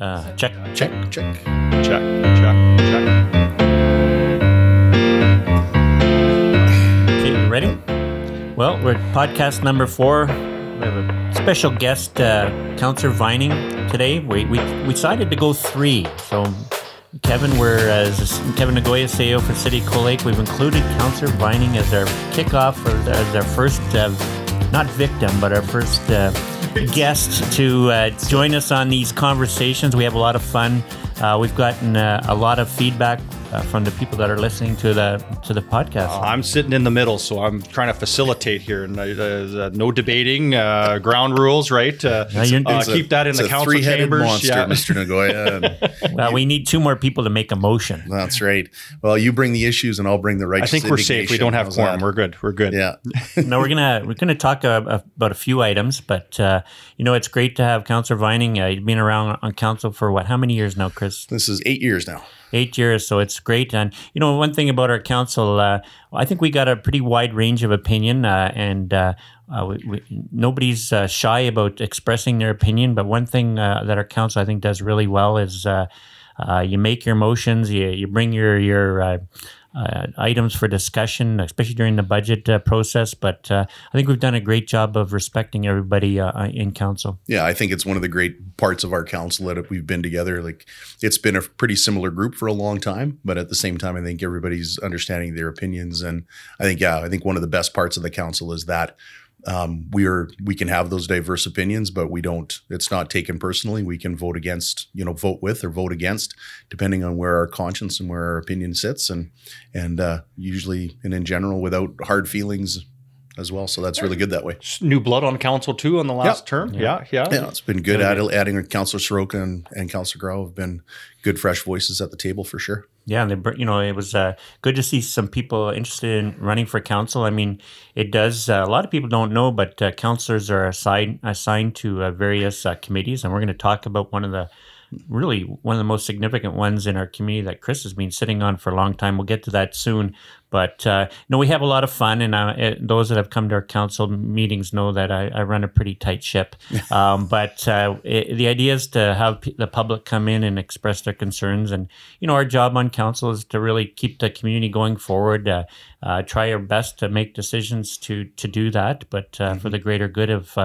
Uh, check. Check, check. Check, check, check. Okay, you ready? Well, we're at podcast number four. We have a special guest, uh, Councillor Vining, today. We, we, we decided to go three. So, Kevin, we're as Kevin Nagoya, CAO for City of Cold Lake. We've included Councillor Vining as our kickoff, or as our first, uh, not victim, but our first uh, guest to uh, join us on these conversations. We have a lot of fun. Uh, we've gotten uh, a lot of feedback uh, from the people that are listening to the to the podcast. Uh, I'm sitting in the middle, so I'm trying to facilitate here. And uh, uh, no debating, uh, ground rules, right? Uh, Now uh, It's a- keep that in the council chambers. monster, yeah. Mr. Nagoya. Well, we need two more people to make a motion. that's right. Well, you bring the issues, and I'll bring the right. I think we're safe. We don't have How's quorum. We're good. We're good. Yeah. no, we're gonna we're gonna talk uh, about a few items, but uh, you know it's great to have Councillor Vining. Uh, you've been around on council for what? How many years now, Chris? This is eight years now. Eight years, so it's great. And you know, one thing about our council, uh, I think we got a pretty wide range of opinion, uh, and uh, uh, we, we, nobody's uh, shy about expressing their opinion. But one thing that our council, I think, does really well is you make your motions, you you bring your your uh, items for discussion, especially during the budget uh, process. But uh, I think we've done a great job of respecting everybody uh, in council. Yeah, I think it's one of the great parts of our council that we've been together. Like, it's been a pretty similar group for a long time, but at the same time, I think everybody's understanding their opinions. And I think, yeah, I think one of the best parts of the council is that um, we are we can have those diverse opinions, but we don't. It's not taken personally. We can vote against, you know, vote with or vote against, depending on where our conscience and where our opinion sits, and and uh, usually and in general without hard feelings as well. So that's really good that way. New blood on council too on the last Yep. term. Yeah, yeah. Yeah, it's been good. Add, adding Councillor Soroka and, and Councillor Grau have been good, fresh voices at the table for sure. Yeah, and they, you know, it was uh, good to see some people interested in running for council. I mean, it does. Uh, a lot of people don't know, but uh, councillors are assigned assigned to uh, various uh, committees, and we're going to talk about one of the really one of the most significant ones in our community that Chris has been sitting on for a long time. We'll get to that soon. But uh, no, we have a lot of fun, and uh, it, those that have come to our council meetings know that I, I run a pretty tight ship. um, but uh, it, the idea is to have p- the public come in and express their concerns, and you know, our job on council is to really keep the community going forward. Uh, uh, try our best to make decisions to to do that, but uh, for the greater good of.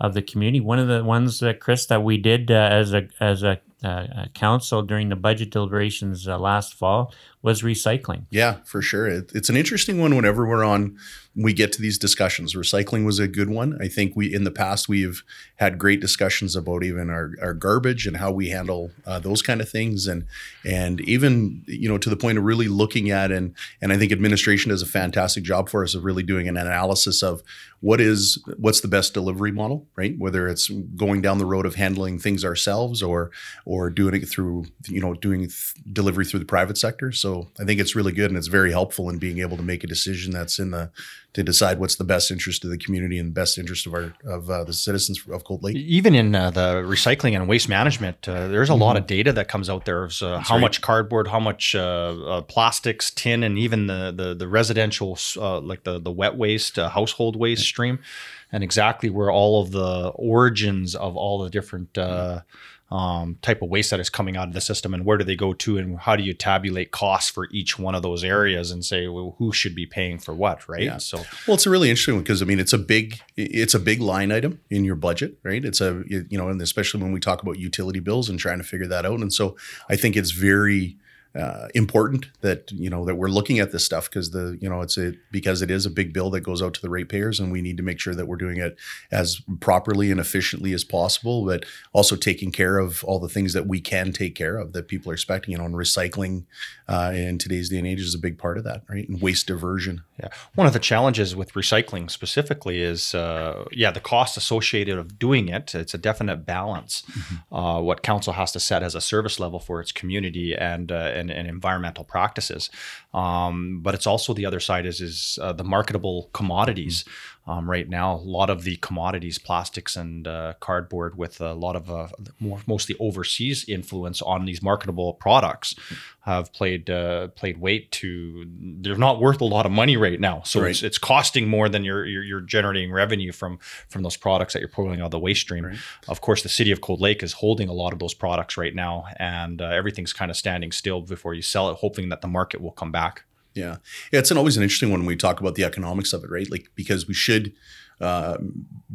Of the community. One of the ones, that Chris, that we did uh, as a as a, uh, council during the budget deliberations uh, last fall was recycling. Yeah, for sure. It, it's an interesting one whenever we're on, we get to these discussions. Recycling was a good one. I think we, in the past, we've had great discussions about even our, our garbage and how we handle uh, those kind of things. And, and even, you know, to the point of really looking at, and, and I think administration does a fantastic job for us of really doing an analysis of what is, what's the best delivery model, right? Whether it's going down the road of handling things ourselves or, or doing it through, you know, doing th- delivery through the private sector. So I think it's really good and it's very helpful in being able to make a decision that's in the to decide what's the best interest of the community and best interest of our of uh, the citizens of Cold Lake. Even in uh, the recycling and waste management, uh, there's a lot of data that comes out there of uh, how right. much cardboard, how much uh, uh, plastics, tin, and even the the, the residential, uh, like the the wet waste, uh, household waste stream, and exactly where all of the origins of all the different. Uh, um, type of waste that is coming out of the system and where do they go to and how do you tabulate costs for each one of those areas and say well who should be paying for what right Yeah. so Well, it's a really interesting one because I mean it's a big it's a big line item in your budget, right? It's a you know, and especially when we talk about utility bills and trying to figure that out. And so I think it's very uh, important that you know that we're looking at this stuff because the you know it's a because it is a big bill that goes out to the ratepayers and we need to make sure that we're doing it as properly and efficiently as possible, but also taking care of all the things that we can take care of that people are expecting. You know, and recycling uh, in today's day and age is a big part of that, right? And waste diversion. Yeah, one of the challenges with recycling specifically is, uh, yeah, the cost associated of doing it. It's a definite balance. Uh, what council has to set as a service level for its community and uh, and, and environmental practices, um, but it's also the other side is is uh, the marketable commodities. Um, right now. A lot of the commodities, plastics and uh, cardboard, with a lot of uh, more, mostly overseas influence on these marketable products, have played uh, played weight to. They're not worth a lot of money right now, so Right. it's, it's costing more than you're, you're you're generating revenue from from those products that you're pulling out of the waste stream. Right. Of course, the city of Cold Lake is holding a lot of those products right now, and uh, everything's kind of standing still before you sell it, hoping that the market will come back. Yeah. yeah, it's an, always an interesting one when we talk about the economics of it, right? Like because we should uh,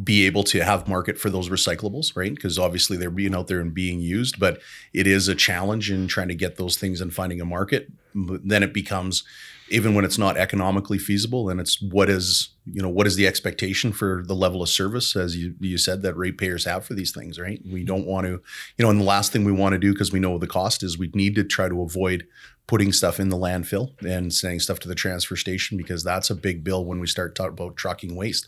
be able to have market for those recyclables, right? Because obviously they're being out there and being used, but it is a challenge in trying to get those things and finding a market. But then it becomes even when it's not economically feasible, and it's what is you know what is the expectation for the level of service, as you you said that ratepayers have for these things, right? We don't want to, you know, and the last thing we want to do because we know the cost is we need to try to avoid putting stuff in the landfill and sending stuff to the transfer station because that's a big bill when we start talking about trucking waste.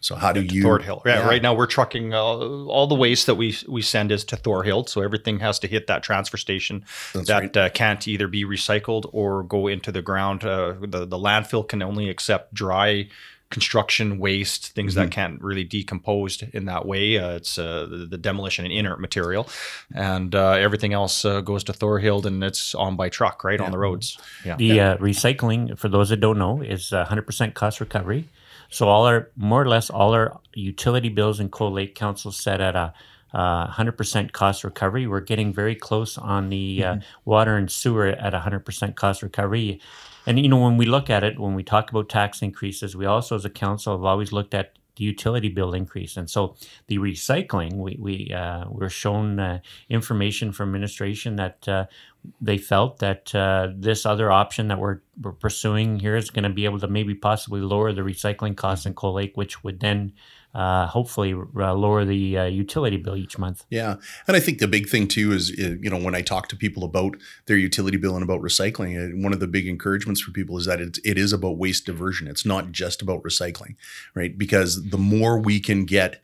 So how do you Thorhild. Yeah, Yeah. right now we're trucking uh, all the waste that we we send is to Thorhild, so everything has to hit that transfer station That's that right. uh, can't either be recycled or go into the ground. Uh, the the landfill can only accept dry construction waste, things Mm-hmm. that can't really decompose in that way. Uh, it's uh, the, the demolition and inert material, and uh, everything else uh, goes to Thorhild, and it's on by truck right on the roads. Yeah. The uh, recycling, for those that don't know, is uh, 100% cost recovery. So all our, more or less, all our utility bills in Cold Lake Council set at a uh, 100% cost recovery. We're getting very close on the uh, water and sewer at 100% cost recovery. And you know, when we look at it, when we talk about tax increases, we also, as a council, have always looked at the utility bill increase. And so the recycling, we we uh, were shown uh, information from administration that uh, they felt that uh, this other option that we're, we're pursuing here is going to be able to maybe possibly lower the recycling costs in Cold Lake, which would then uh, hopefully uh, lower the uh, utility bill each month. Yeah, and I think the big thing too is uh, you know when I talk to people about their utility bill and about recycling, uh, one of the big encouragements for people is that it, it is about waste diversion. It's not just about recycling, right? Because the more we can get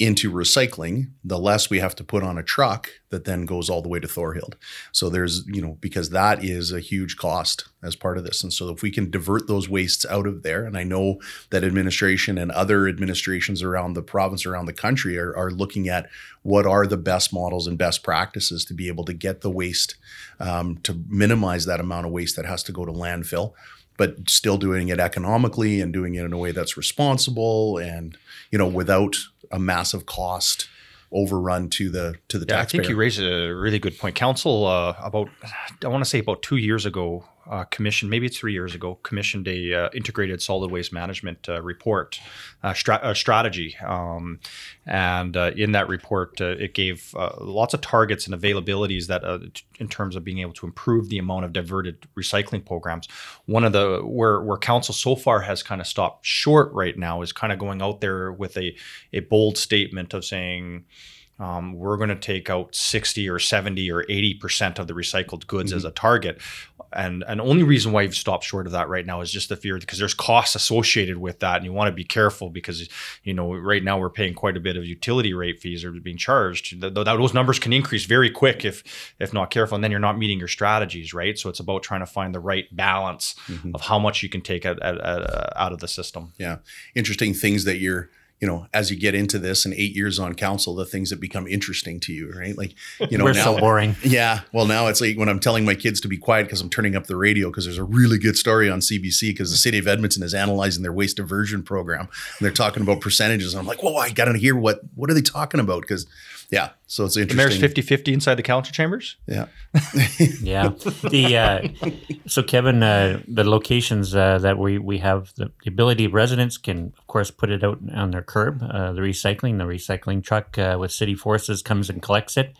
into recycling, the less we have to put on a truck that then goes all the way to Thorhild. So there's, you know, because that is a huge cost as part of this. And so if we can divert those wastes out of there, and I know that administration and other administrations around the province, around the country are, are looking at what are the best models and best practices to be able to get the waste, um, to minimize that amount of waste that has to go to landfill but still doing it economically and doing it in a way that's responsible and you know without a massive cost overrun to the to the Yeah, I think you raised a really good point. Council uh, about I want to say about two years ago, uh, commissioned maybe it's three years ago, commissioned a uh, integrated solid waste management uh, report, uh, stra- uh, strategy, um, and uh, in that report, it gave lots of targets and availabilities that t- in terms of being able to improve the amount of diverted recycling programs. One of the where where council so far has kind of stopped short right now is kind of going out there with a a bold statement of saying um, we're going to take out 60 or 70 or 80% of the recycled goods as a target. And and only reason why you've stopped short of that right now is just the fear because there's costs associated with that. And you want to be careful because, you know, right now we're paying quite a bit of utility rate fees are being charged. Th- th- those numbers can increase very quick if if not careful. And then you're not meeting your strategies, right? So it's about trying to find the right balance of how much you can take out, out, out out of the system. yeah interesting things that you're you know as you get into this and eight years on council the things that become interesting to you right? Like you know We're now so boring. yeah. Well now it's like when i'm telling my kids to be quiet because i'm turning up the radio because there's a really good story on cbc because the city of edmonton is analyzing their waste diversion program. And they're talking about percentages. And i'm like whoa i gotta hear what what are they talking about? Because yeah so it's The interesting mayor's 50-50 inside the council chambers. yeah Yeah. The uh, so Kevin, uh, the locations uh, that we we have the, the ability residents can of course put it out on their curb. Uh, the recycling, the recycling truck uh, with city forces comes and collects it.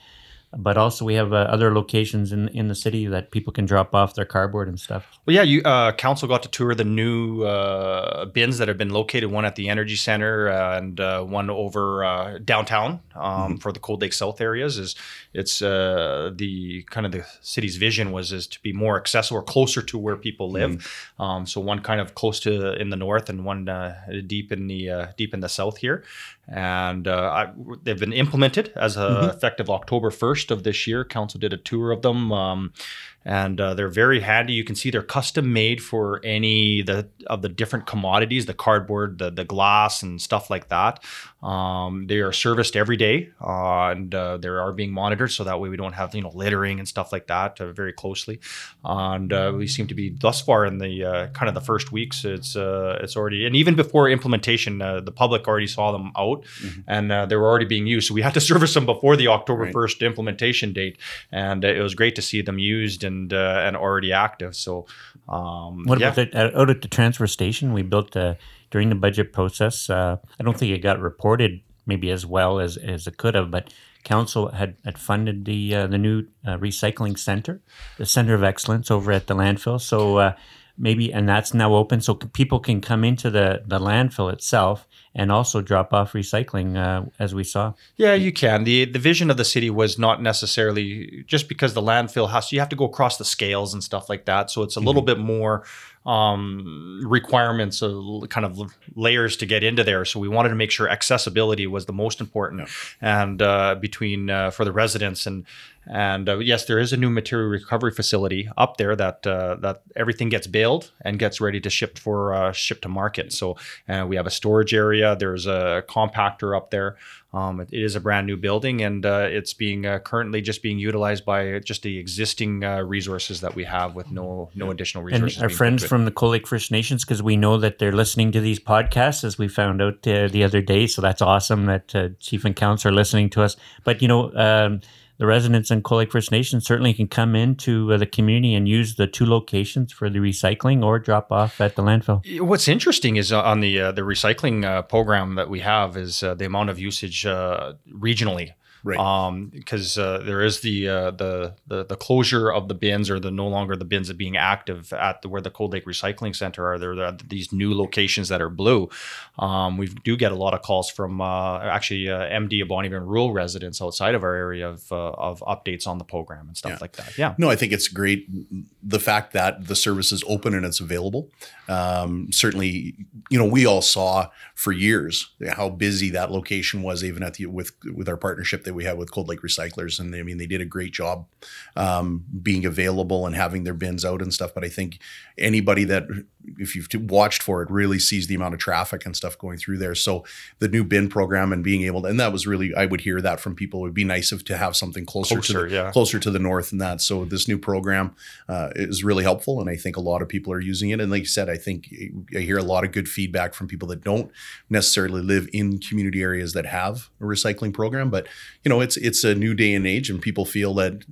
But also we have uh, other locations in in the city that people can drop off their cardboard and stuff. Well, yeah, you uh, council got to tour the new uh, bins that have been located. One at the Energy Center and uh, one over uh, downtown um, for the Cold Lake South areas. Is it's uh, the kind of the city's vision was is to be more accessible or closer to where people live. Um, so one kind of close to in the north and one uh, deep in the uh, deep in the south here. And uh, I, they've been implemented as uh, effective October 1st 1st of this year. Council did a tour of them. Um, and uh, they're very handy. You can see they're custom made for any the of the different commodities, the cardboard, the the glass, and stuff like that. Um, they are serviced every day, uh, and uh, they are being monitored, so that way we don't have you know littering and stuff like that uh, very closely. And uh, we seem to be thus far in the uh, kind of the first weeks. It's it's already and even before implementation, the public already saw them out, mm-hmm. and they were already being used. So we had to service them before the October first right. implementation date, and it was great to see them used and uh, and already active. So, um, what yeah. about the, uh, out at the transfer station? We built uh, during the budget process. Uh, I don't think it got reported maybe as well as, as it could have, but council had, had funded the uh, the new uh, recycling center, the center of excellence over at the landfill. So maybe and that's now open so people can come into the the landfill itself and also drop off recycling uh, as we saw yeah you can the the vision of the city was not necessarily just because the landfill has you have to go across the scales and stuff like that so it's a mm-hmm. little bit more um, requirements, of kind of layers to get into there. So we wanted to make sure accessibility was the most important, yeah. and uh, between uh, for the residents and and uh, yes, there is a new material recovery facility up there that uh, that everything gets baled and gets ready to ship for uh, ship to market. So uh, we have a storage area. There's a compactor up there. Um, it, is a brand new building, and uh, it's being uh, currently just being utilized by just the existing uh, resources that we have, with no no additional resources. And our friends from the Cold Lake First Nations, because we know that they're listening to these podcasts, as we found out uh, the other day. So that's awesome that uh, Chief and Council are listening to us. But you know. Um, the residents in Cold Lake First Nation certainly can come into uh, the community and use the two locations for the recycling or drop off at the landfill. What's interesting is uh, on the uh, the recycling uh, program that we have is uh, the amount of usage uh, regionally right? Um, because uh, there is the, uh, the the the closure of the bins or the no longer the bins being active at the, where the Cold Lake Recycling Center are. There are these new locations that are blue. Um, we do get a lot of calls from uh, actually uh, MD of Bonnyville rural residents outside of our area of uh, of updates on the program and stuff yeah. like that. Yeah. No, I think it's great the fact that the service is open and it's available. Um, certainly, you know, we all saw for years how busy that location was, even at the with with our partnership that we had with Cold Lake Recyclers, and I mean they did a great job um, being available and having their bins out and stuff. But I think anybody that if you've watched for it really sees the amount of traffic and stuff going through there. So the new bin program and being able to, and that was really I would hear that from people. It would be nice if to have something closer, closer to the, yeah. closer to the north and that. So this new program uh, is really helpful, and I think a lot of people are using it. And like you said, I think I hear a lot of good feedback from people that don't necessarily live in community areas that have a recycling program, but you know it's it's a new day and age, and people feel that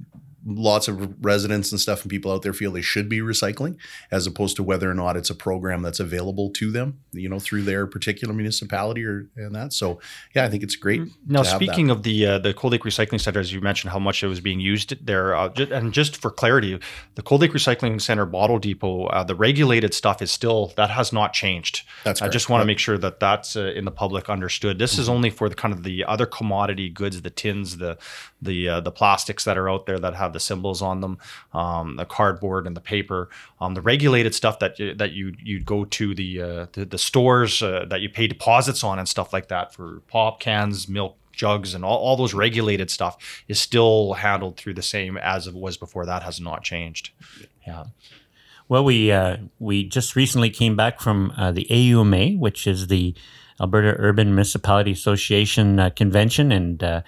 lots of residents and stuff and people out there feel they should be recycling as opposed to whether or not it's a program that's available to them you know through their particular municipality or and that. So yeah i think it's great mm-hmm. now speaking of the uh, the cold lake recycling center as you mentioned how much it was being used there uh, and just for clarity the cold lake recycling center bottle depot uh, the regulated stuff is still that has not changed. That's i just want to make sure that that's uh, in the public understood. This mm-hmm. is only for the kind of the other commodity goods the tins the the uh, the plastics that are out there that have the symbols on them, um, the cardboard and the paper, um, the regulated stuff that you, that you you go to the uh, the, the, stores uh, that you pay deposits on and stuff like that for pop cans, milk jugs, and all, all those regulated stuff is still handled through the same as it was before. That has not changed. Yeah. Well, we uh, we just recently came back from uh, the AUMA, which is the Alberta Urban Municipality Association uh, convention, and uh,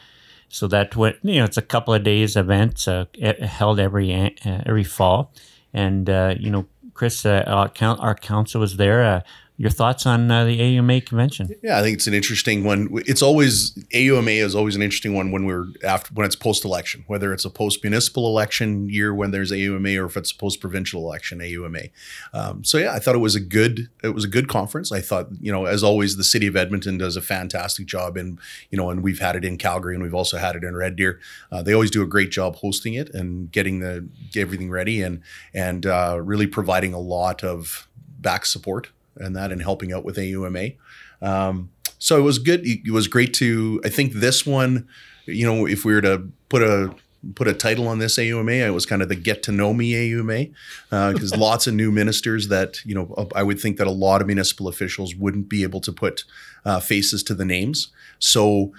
so that what you know, it's a couple of days event uh, held every uh, every fall, and uh, you know, Chris, uh, our, council was there. Your thoughts on uh, the AUMA convention? Yeah, I think it's an interesting one. It's always AUMA is always an interesting one when we're after when it's post election, whether it's a post municipal election year when there's AUMA or if it's a post provincial election AUMA. Um, so yeah, I thought it was a good it was a good conference. I thought you know as always the city of Edmonton does a fantastic job in you know and we've had it in Calgary and we've also had it in Red Deer. Uh, they always do a great job hosting it and getting the everything ready and and uh, really providing a lot of back support and that and helping out with AUMA. Um, so it was good. It was great to. I think this one, you know, if we were to put a put a title on this AUMA, it was kind of the get to know me AUMA because uh, lots of new ministers that you know I would think that a lot of municipal officials wouldn't be able to put uh, faces to the names. So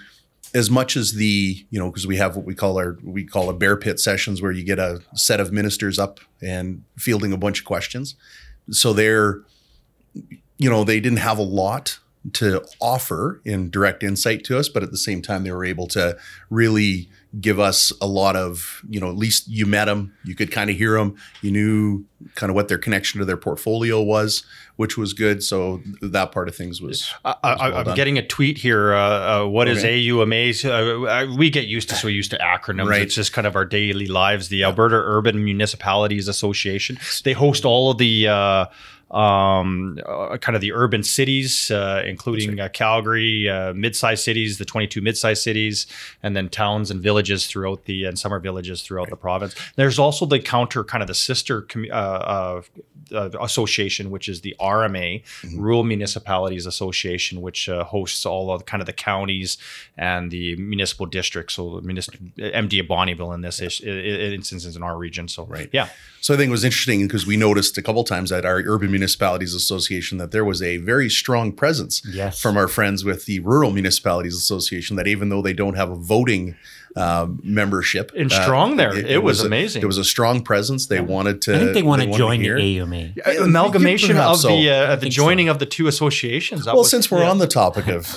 as much as the you know because we have what we call our we call a bear pit sessions where you get a set of ministers up and fielding a bunch of questions so they're you know they didn't have a lot to offer in direct insight to us but at the same time they were able to really give us a lot of you know at least you met them you could kind of hear them you knew kind of what their connection to their portfolio was which was good so that part of things was, I, I, was well I'm done. getting a tweet here. Uh, uh, what is Okay. AUMA? Uh, uh, we get used to so used to acronyms. Right. It's just kind of our daily lives. The Alberta Urban Municipalities Association. They host all of the. Um, uh, kind of the urban cities, uh, including uh, Calgary, uh, mid-sized cities, the 22 mid-sized cities, and then towns and villages throughout the and summer villages throughout the province. There's also the counter, kind of the sister commu- uh, uh, uh, association, which is the RMA, Rural Municipalities Association, which uh, hosts all of kind of the counties and the municipal districts. So, the municipal MD of Bonnyville in this is- i- instance is in our region. So, Right. yeah, So I think it was interesting because we noticed a couple times at our Urban Municipalities Association that there was a very strong presence Yes. from our friends with the Rural Municipalities Association. That even though they don't have a voting um, membership, And strong there. It was a- amazing. it was a strong presence. They wanted to. I think they want to join the hear. AUMA. Yeah, amalgamation of so. the uh, the think so. joining of the two associations. That Well, was- since we're yeah. on the topic of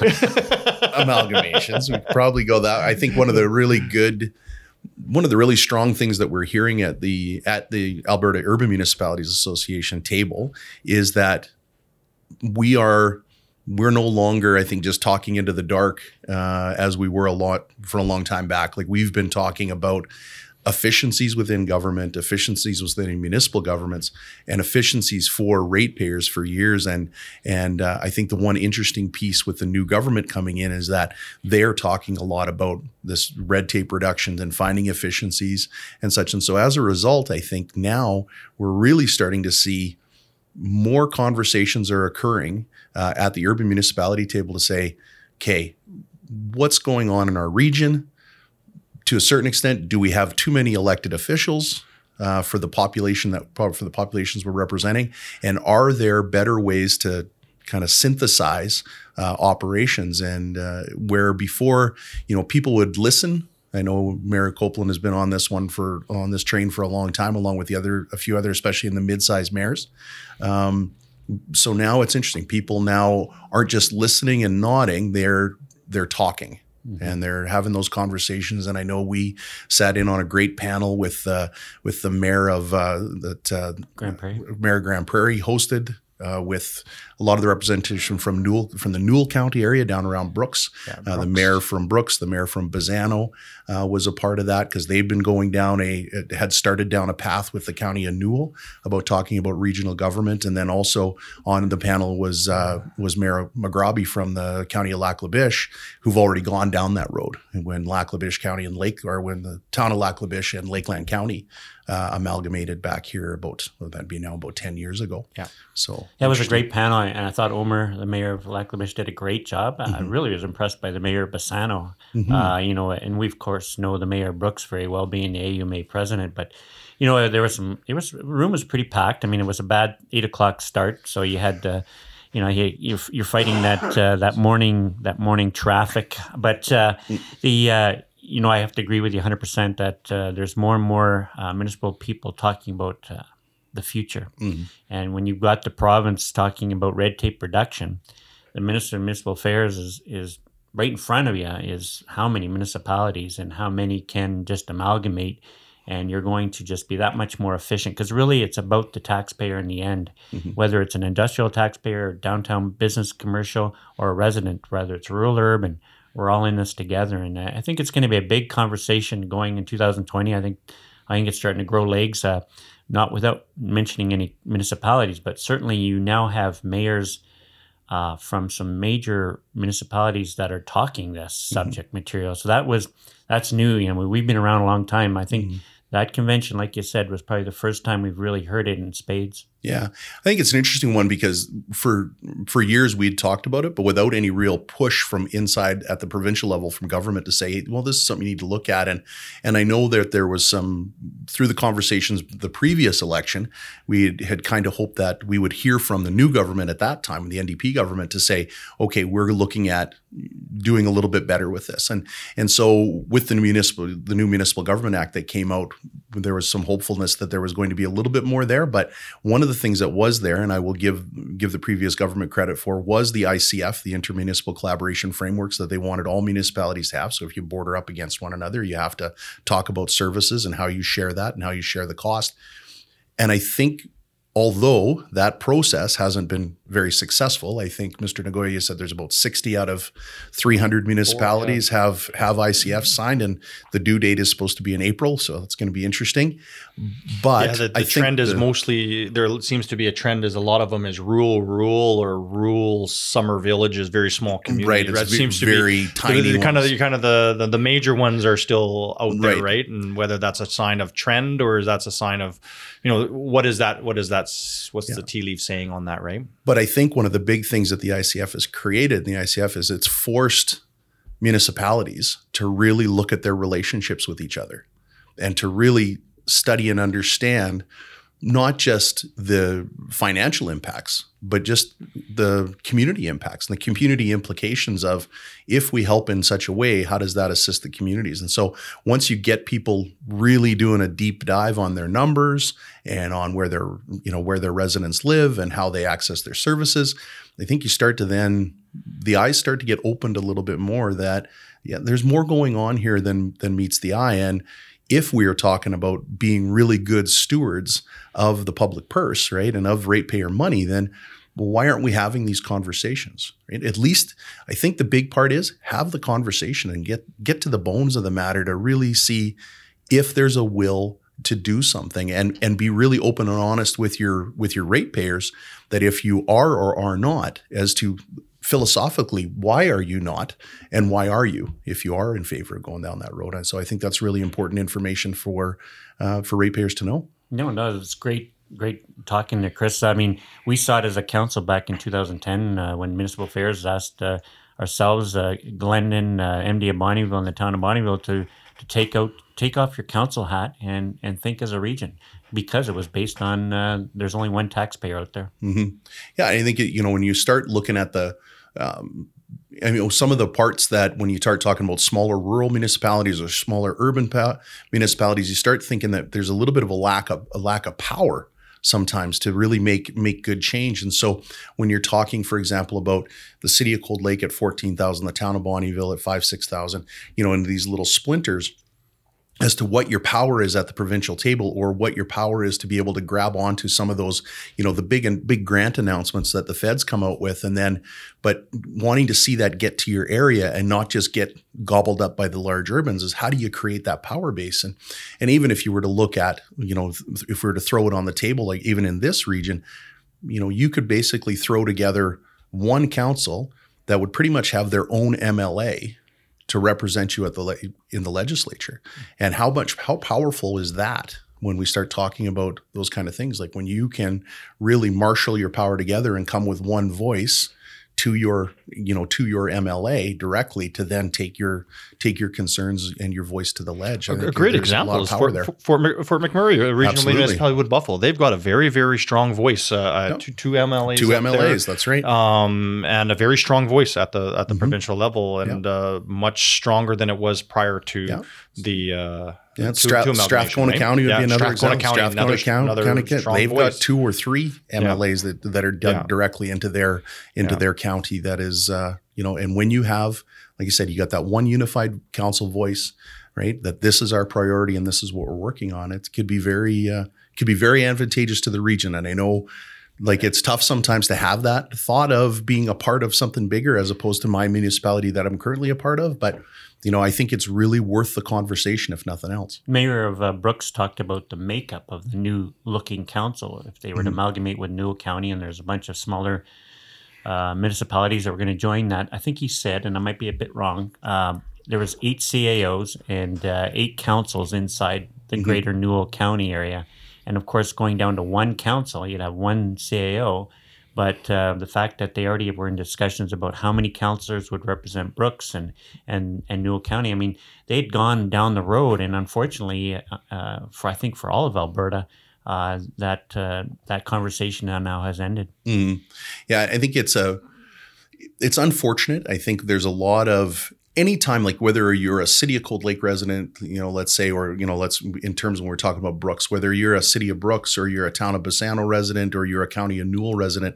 amalgamations, we probably go that. I think one of the really good, one of the really strong things that we're hearing at the at the Alberta Urban Municipalities Association table is that we are we're no longer, I think, just talking into the dark uh, as we were a lot for a long time back. Like we've been talking about efficiencies within government, efficiencies within municipal governments, and efficiencies for ratepayers for years. And and uh, I think the one interesting piece with the new government coming in is that they're talking a lot about this red tape reductions and finding efficiencies and such. And so as a result, I think now we're really starting to see more conversations are occurring uh, at the urban municipality table to say, okay, what's going on in our region? To a certain extent, do we have too many elected officials uh, for the population that for the populations we're representing? And are there better ways to kind of synthesize uh, operations and uh, where before you know people would listen I know Mayor Copeland has been on this one for on this train for a long time, along with the other a few other, especially in the mid-sized mayors. Um, so now it's interesting. People now aren't just listening and nodding; they're they're talking and they're having those conversations. And I know we sat in on a great panel with uh, with the mayor of uh, that uh, Grande Prairie. Mayor Grande Prairie hosted. Uh, with a lot of the representation from Newell, from the Newell County area down around Brooks, uh, the mayor from Brooks, the mayor from Bassano uh, was a part of that because they've been going down a had started down a path with the county of Newell about talking about regional government, and then also on the panel was uh, was Mayor Moghrabi from the county of Lac La Biche, who've already gone down that road. And when Lac La Biche County and Lake, or when the town of Lac La Biche and Lakeland County uh, amalgamated back here about well, that'd be now about ten years ago. Yeah. So That was a great panel, and I thought Omer, the mayor of Lac did a great job. I really was impressed by the mayor of Bassano. Uh, you know, and we of course know the mayor Brooks very well, being the AUMA president. But you know, there was some. It was room was pretty packed. I mean, it was a bad eight o'clock start, so you had. Uh, you know, you, you're, you're fighting that uh, that morning that morning traffic, but uh, the uh, you know I have to agree with you 100 percent that uh, there's more and more uh, municipal people talking about uh, the future. And when you've got the province talking about red tape reduction, the Minister of Municipal Affairs is, is right in front of you is how many municipalities and how many can just amalgamate and you're going to just be that much more efficient. Because really it's about the taxpayer in the end whether it's an industrial taxpayer downtown business commercial or a resident whether it's rural or urban we're all in this together and i think it's going to be a big conversation going in 2020 i think i think it's starting to grow legs uh, not without mentioning any municipalities but certainly you now have mayors uh, from some major municipalities that are talking this subject material. So that was that's new. You know, we've been around a long time. I think that convention, like you said, was probably the first time we've really heard it in spades. Yeah, I think it's an interesting one because for for years we'd talked about it, but without any real push from inside at the provincial level from government to say, well, this is something you need to look at. And and I know that there was some through the conversations the previous election, we had, kind of hoped that we would hear from the new government at that time, the NDP government, to say, okay, we're looking at doing a little bit better with this. And and so with the municipal the new municipal government act that came out, there was some hopefulness that there was going to be a little bit more there. But one of the things that was there, and I will give give the previous government credit for, was the ICF, the intermunicipal collaboration frameworks that they wanted all municipalities to have. So if you border up against one another, you have to talk about services and how you share that and how you share the cost. And I think although that process hasn't been very successful, I think Mr. Nagoya said there's about 60 out of 300 municipalities Four, yeah. have have ICF mm-hmm. signed, and the due date is supposed to be in April, so that's going to be interesting. But yeah, the, the trend is the, mostly there seems to be a trend is a lot of them is rural, rural or rural summer villages, very small communities. Right, it seems to very be tiny. The, the kind of kind of the, the, the major ones are still out there, right. right? And whether that's a sign of trend or is that's a sign of you know what is that? What is that? What's yeah. the tea leaf saying on that, right? But I think one of the big things that the ICF has created, in the ICF is it's forced municipalities to really look at their relationships with each other and to really study and understand not just the financial impacts, but just the community impacts and the community implications of if we help in such a way, how does that assist the communities? And so once you get people really doing a deep dive on their numbers and on where their, you know, where their residents live and how they access their services, I think you start to then the eyes start to get opened a little bit more that yeah, there's more going on here than than meets the eye. And if we are talking about being really good stewards of the public purse, right, and of ratepayer money, then well, why aren't we having these conversations? Right? At least I think the big part is have the conversation and get get to the bones of the matter to really see if there's a will to do something and and be really open and honest with your with your ratepayers that if you are or are not as to philosophically, why are you not? And why are you if you are in favor of going down that road? And so I think that's really important information for uh, for ratepayers to know. No, no, it's great. Great talking to Chris. I mean, we saw it as a council back in 2010 uh, when Municipal Affairs asked uh, ourselves, uh, Glendon, uh, MD of Bonnyville, and the town of Bonnyville to to take out take off your council hat and and think as a region because it was based on uh, there's only one taxpayer out there. Mm-hmm. Yeah, I think it, you know when you start looking at the um, I mean, some of the parts that when you start talking about smaller rural municipalities or smaller urban pa- municipalities, you start thinking that there's a little bit of a lack of a lack of power sometimes to really make make good change. And so when you're talking, for example, about the city of Cold Lake at 14,000, the town of Bonnyville at five, 6,000, you know, in these little splinters, as to what your power is at the provincial table or what your power is to be able to grab onto some of those you know the big and big grant announcements that the feds come out with and then but wanting to see that get to your area and not just get gobbled up by the large urbans is how do you create that power base? And and even if you were to look at you know if, if we were to throw it on the table like even in this region you know you could basically throw together one council that would pretty much have their own MLA to represent you at the le- in the legislature. And how much how powerful is that when we start talking about those kind of things like when you can really marshal your power together and come with one voice to your you know to your MLA directly to then take your take your concerns and your voice to the ledge. A, great example is Fort, Fort, Fort McMurray, a regional Absolutely. municipality Wood Buffalo. They've got a very very strong voice. Uh, uh yep. two, two MLAs, two MLAs. There, that's right. Um, and a very strong voice at the at the mm-hmm. provincial level, and yep. uh, much stronger than it was prior to yep. the. Uh, yeah, Stra- Strathcona right? County would yeah, be another Strathcona example. County, Strathcona another, County, another County they've voice. got two or three MLAs yeah. that, that are dug yeah. directly into their into their county. That is, uh, you know, and when you have, like I said, you got that one unified council voice, right? That this is our priority and this is what we're working on. It could be very uh, could be very advantageous to the region. And I know like it's tough sometimes to have that thought of being a part of something bigger as opposed to my municipality that I'm currently a part of, but you know, I think it's really worth the conversation, if nothing else. Mayor of uh, Brooks talked about the makeup of the new looking council. If they were mm-hmm. to amalgamate with Newell County, and there's a bunch of smaller uh, municipalities that were going to join that, I think he said, and I might be a bit wrong, um, there was eight CAOs and uh, eight councils inside the mm-hmm. greater Newell County area. And of course, going down to one council, you'd have one CAO but uh, the fact that they already were in discussions about how many councillors would represent Brooks and, and, and Newell County, I mean, they'd gone down the road, and unfortunately, uh, uh for I think for all of Alberta, uh, that uh, that conversation now has ended. Mm. Yeah, I think it's a it's unfortunate. I think there's a lot of anytime like whether you're a city of cold lake resident you know let's say or you know let's in terms when we're talking about brooks whether you're a city of brooks or you're a town of bassano resident or you're a county of newell resident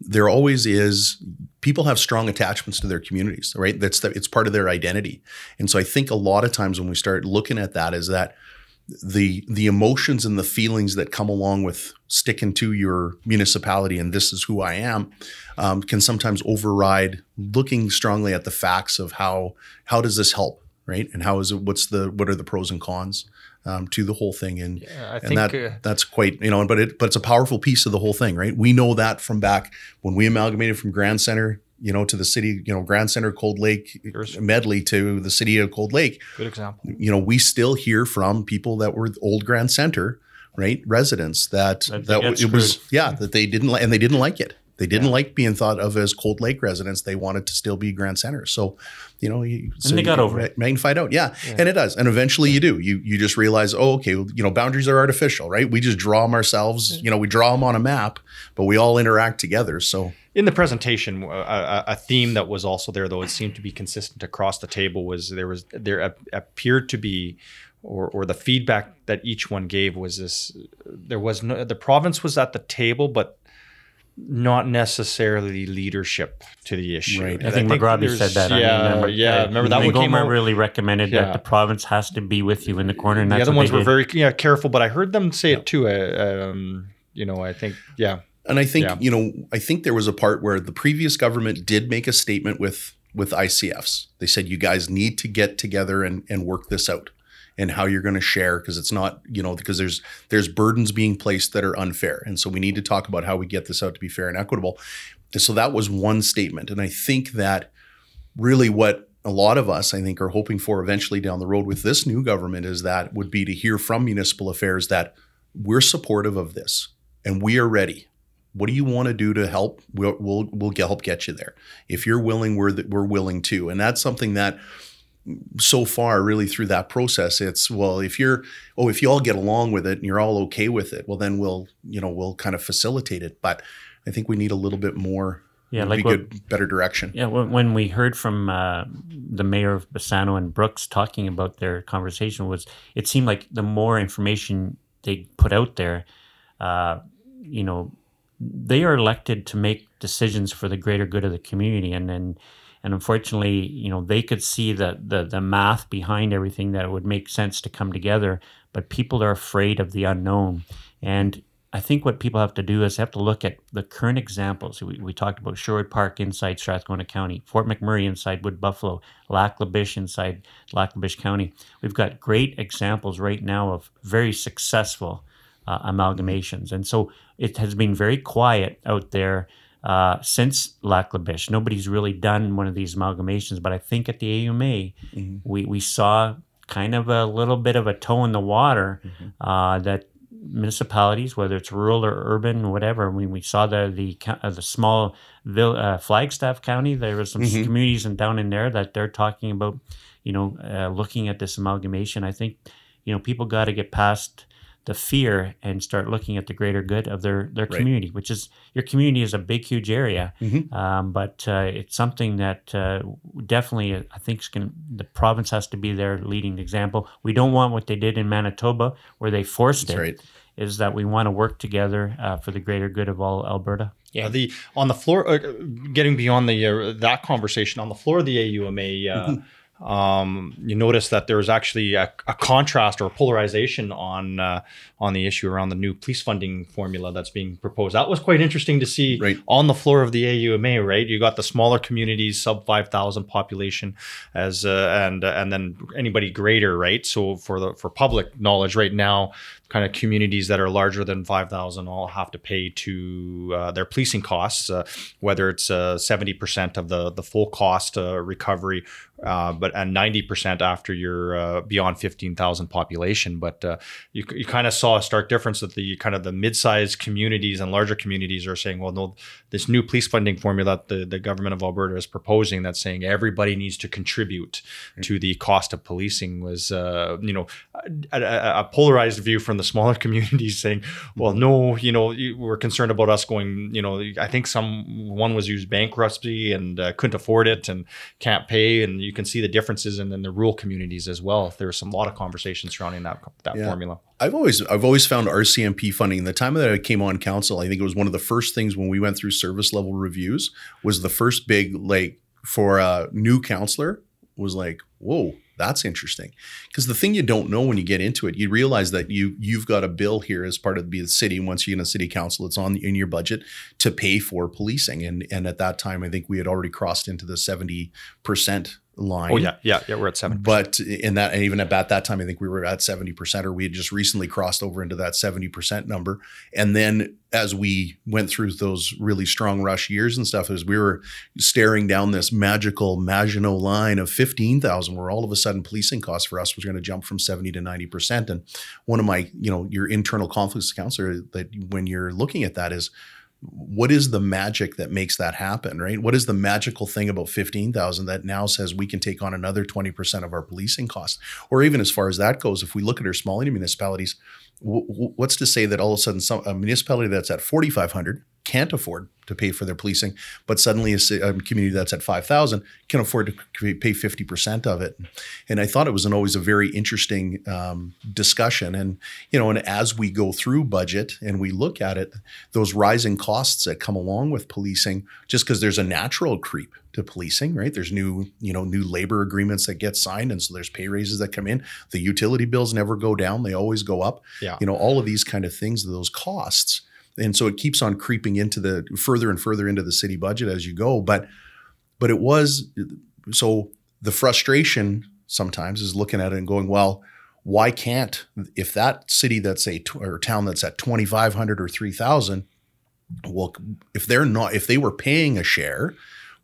there always is people have strong attachments to their communities right? That's the, it's part of their identity. And so i think a lot of times when we start looking at that is that the the emotions and the feelings that come along with sticking to your municipality and this is who I am um, can sometimes override looking strongly at the facts of how how does this help right? And how is it what's the what are the pros and cons um, to the whole thing? And Yeah, I and think that uh, that's quite you know but it but it's a powerful piece of the whole thing right? We know that from back when we amalgamated from Grand Center you know to the city you know Grand Center Cold Lake Here's- Medley to the city of Cold Lake good example. you know, we still hear from people that were old Grand Center, right, residents that That that, it was yeah that they didn't like and they didn't like it. They didn't like being thought of as Cold Lake residents. They wanted to still be Grand Center. So, you know, you, so they got over it. Magnified out, yeah. and it does. And eventually, you do. You you just realize, oh, okay, well, you know, boundaries are artificial, right? We just draw them ourselves. You know, we draw them on a map, but we all interact together. So, In the presentation, a, a, a theme that was also there, though it seemed to be consistent across the table, was there was there appeared to be, or or the feedback that each one gave was this: there was no the province was at the table, but not necessarily leadership to the issue. Right. I think there's- said that. I Yeah, remember. yeah. Uh, remember that one came out. really recommended Yeah. that the province has to be with you in the corner, and the other ones were did. very yeah, careful, but I heard them say it too. Uh, um, you know, I think yeah, And I think Yeah. you know, I think there was a part where the previous government did make a statement with with ICFs. They said you guys need to get together and and work this out and how you're going to share because it's not you know because there's there's burdens being placed that are unfair and so we need to talk about how we get this out to be fair and equitable. And so that was one statement, and I think that really what a lot of us I think are hoping for eventually down the road with this new government is that would be to hear from municipal affairs that we're supportive of this and we are ready what do you want to do to help? We'll we'll, we'll get, help get you there. If you're willing, we're we're willing to, and that's something that so far really through that process it's well if you're oh if you all get along with it and you're all okay with it well then we'll you know we'll kind of facilitate it but i think we need a little bit more Yeah, like be what- good better direction Yeah, when, when we heard from uh, the mayor of Bassano and Brooks talking about their conversation, was it seemed like the more information they put out there, uh, you know, they are elected to make decisions for the greater good of the community, and and and unfortunately, you know, they could see the the the math behind everything that it would make sense to come together, but people are afraid of the unknown, and I think what people have to do is have to look at the current examples. We, we talked about Sherwood Park inside Strathcona County, Fort McMurray inside Wood Buffalo, Lac La Biche inside Lac La Biche County. We've got great examples right now of very successful uh, amalgamations. And so it has been very quiet out there uh, since Lac La Biche. Nobody's really done one of these amalgamations, but I think at the AUMA, we, we saw kind of a little bit of a toe in the water uh, that municipalities, whether it's rural or urban, whatever. We, we saw the the uh, the small vill- uh, Flagstaff County. There was some Mhm. communities in, down in there that they're talking about, you know, uh, looking at this amalgamation. I think, you know, people got to get past the fear and start looking at the greater good of their their Right. community, which is your community is a big, huge area, Mhm. um, but uh, it's something that uh, definitely uh, I think is going the province has to be their leading example. We don't want what they did in Manitoba, where they forced that's it right is that we want to work together uh, for the greater good of all Alberta. Yeah, the on the floor, uh, getting beyond the uh, that conversation on the floor of the AUMA, uh, um, you notice that there's actually a, a contrast or polarization on uh, on the issue around the new police funding formula that's being proposed. That was quite interesting to see Right. on the floor of the AUMA. Right, you got the smaller communities, sub five thousand population, as uh, and uh, and then anybody greater. Right, so for the for public knowledge, right now kind of communities that are larger than 5,000 all have to pay to uh, their policing costs, uh, whether it's uh, 70% of the, the full cost uh, recovery. Uh, but and ninety percent after you're uh, beyond fifteen thousand population. But uh, you you kind of saw a stark difference that the kind of the mid-sized communities and larger communities are saying, well, no, this new police funding formula that the the government of Alberta is proposing that's saying everybody needs to contribute mm-hmm. to the cost of policing was uh, you know a, a, a, polarized view from the smaller communities saying, well, no, you know, we're concerned about us going, you know, I think some one was used bankruptcy and uh, couldn't afford it and can't pay, and you can see the differences in, in the rural communities as well. There's some lot of conversations surrounding that that yeah. formula. I've always I've always found RCMP funding. The time that I came on council, I think it was one of the first things when we went through service level reviews was the first big like for a new councillor was like, whoa, that's interesting. Because the thing you don't know when you get into it, you realize that you you've got a bill here as part of the city. Once you're in a city council, it's on in your budget to pay for policing. And and at that time, I think we had already crossed into the seventy percent line. Oh yeah, yeah, yeah. We're at seven. But in that, and even at that time, I think we were at seventy percent, or we had just recently crossed over into that seventy percent number. And then as we went through those really strong rush years and stuff, as we were staring down this magical Maginot line of fifteen thousand, where all of a sudden policing costs for us was going to jump from seventy to ninety percent. And one of my, you know, your internal conflicts councillor that when you're looking at that is what is the magic that makes that happen, right? What is the magical thing about 15,000 that now says we can take on another 20% of our policing costs? Or even as far as that goes, if we look at our smaller municipalities, what's to say that all of a sudden some, a municipality that's at 4,500 can't afford to pay for their policing, but suddenly a, community that's at 5,000 can afford to pay 50% of it. And I thought it was an always a very interesting um, discussion. And, you know, and as we go through budget and we look at it, those rising costs that come along with policing, just because there's a natural creep to policing, right? There's new, you know, new labor agreements that get signed. And so there's pay raises that come in. The utility bills never go down. They always go up. Yeah. You know, all of these kind of things, those costs and so it keeps on creeping into the further and further into the city budget as you go but but it was so the frustration sometimes is looking at it and going well why can't if that city that's a or town that's at 2500 or 3000 well if they're not if they were paying a share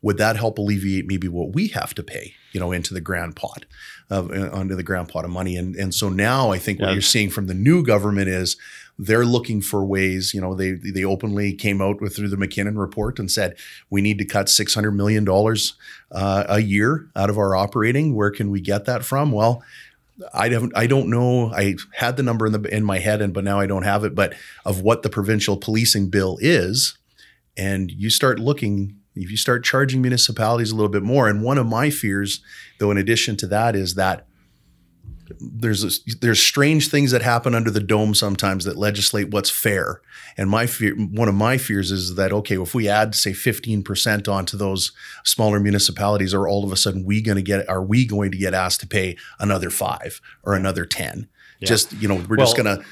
would that help alleviate maybe what we have to pay you know into the grand pot of uh, onto the grand pot of money and and so now i think yeah. what you're seeing from the new government is they're looking for ways. You know, they they openly came out with through the MacKinnon report and said we need to cut six hundred million dollars uh, a year out of our operating. Where can we get that from? Well. I don't. I don't know. I had the number in the in my head, and but now I don't have it. But of what the provincial policing bill is, and you start looking if you start charging municipalities a little bit more and one of my fears though in addition to that is that there's a, there's strange things that happen under the dome sometimes that legislate what's fair. And my fear, one of my fears is that okay, if we add say 15% onto those smaller municipalities, are all of a sudden we going to get are we going to get asked to pay another five or another 10? Yeah. Just you know, we're well, just gonna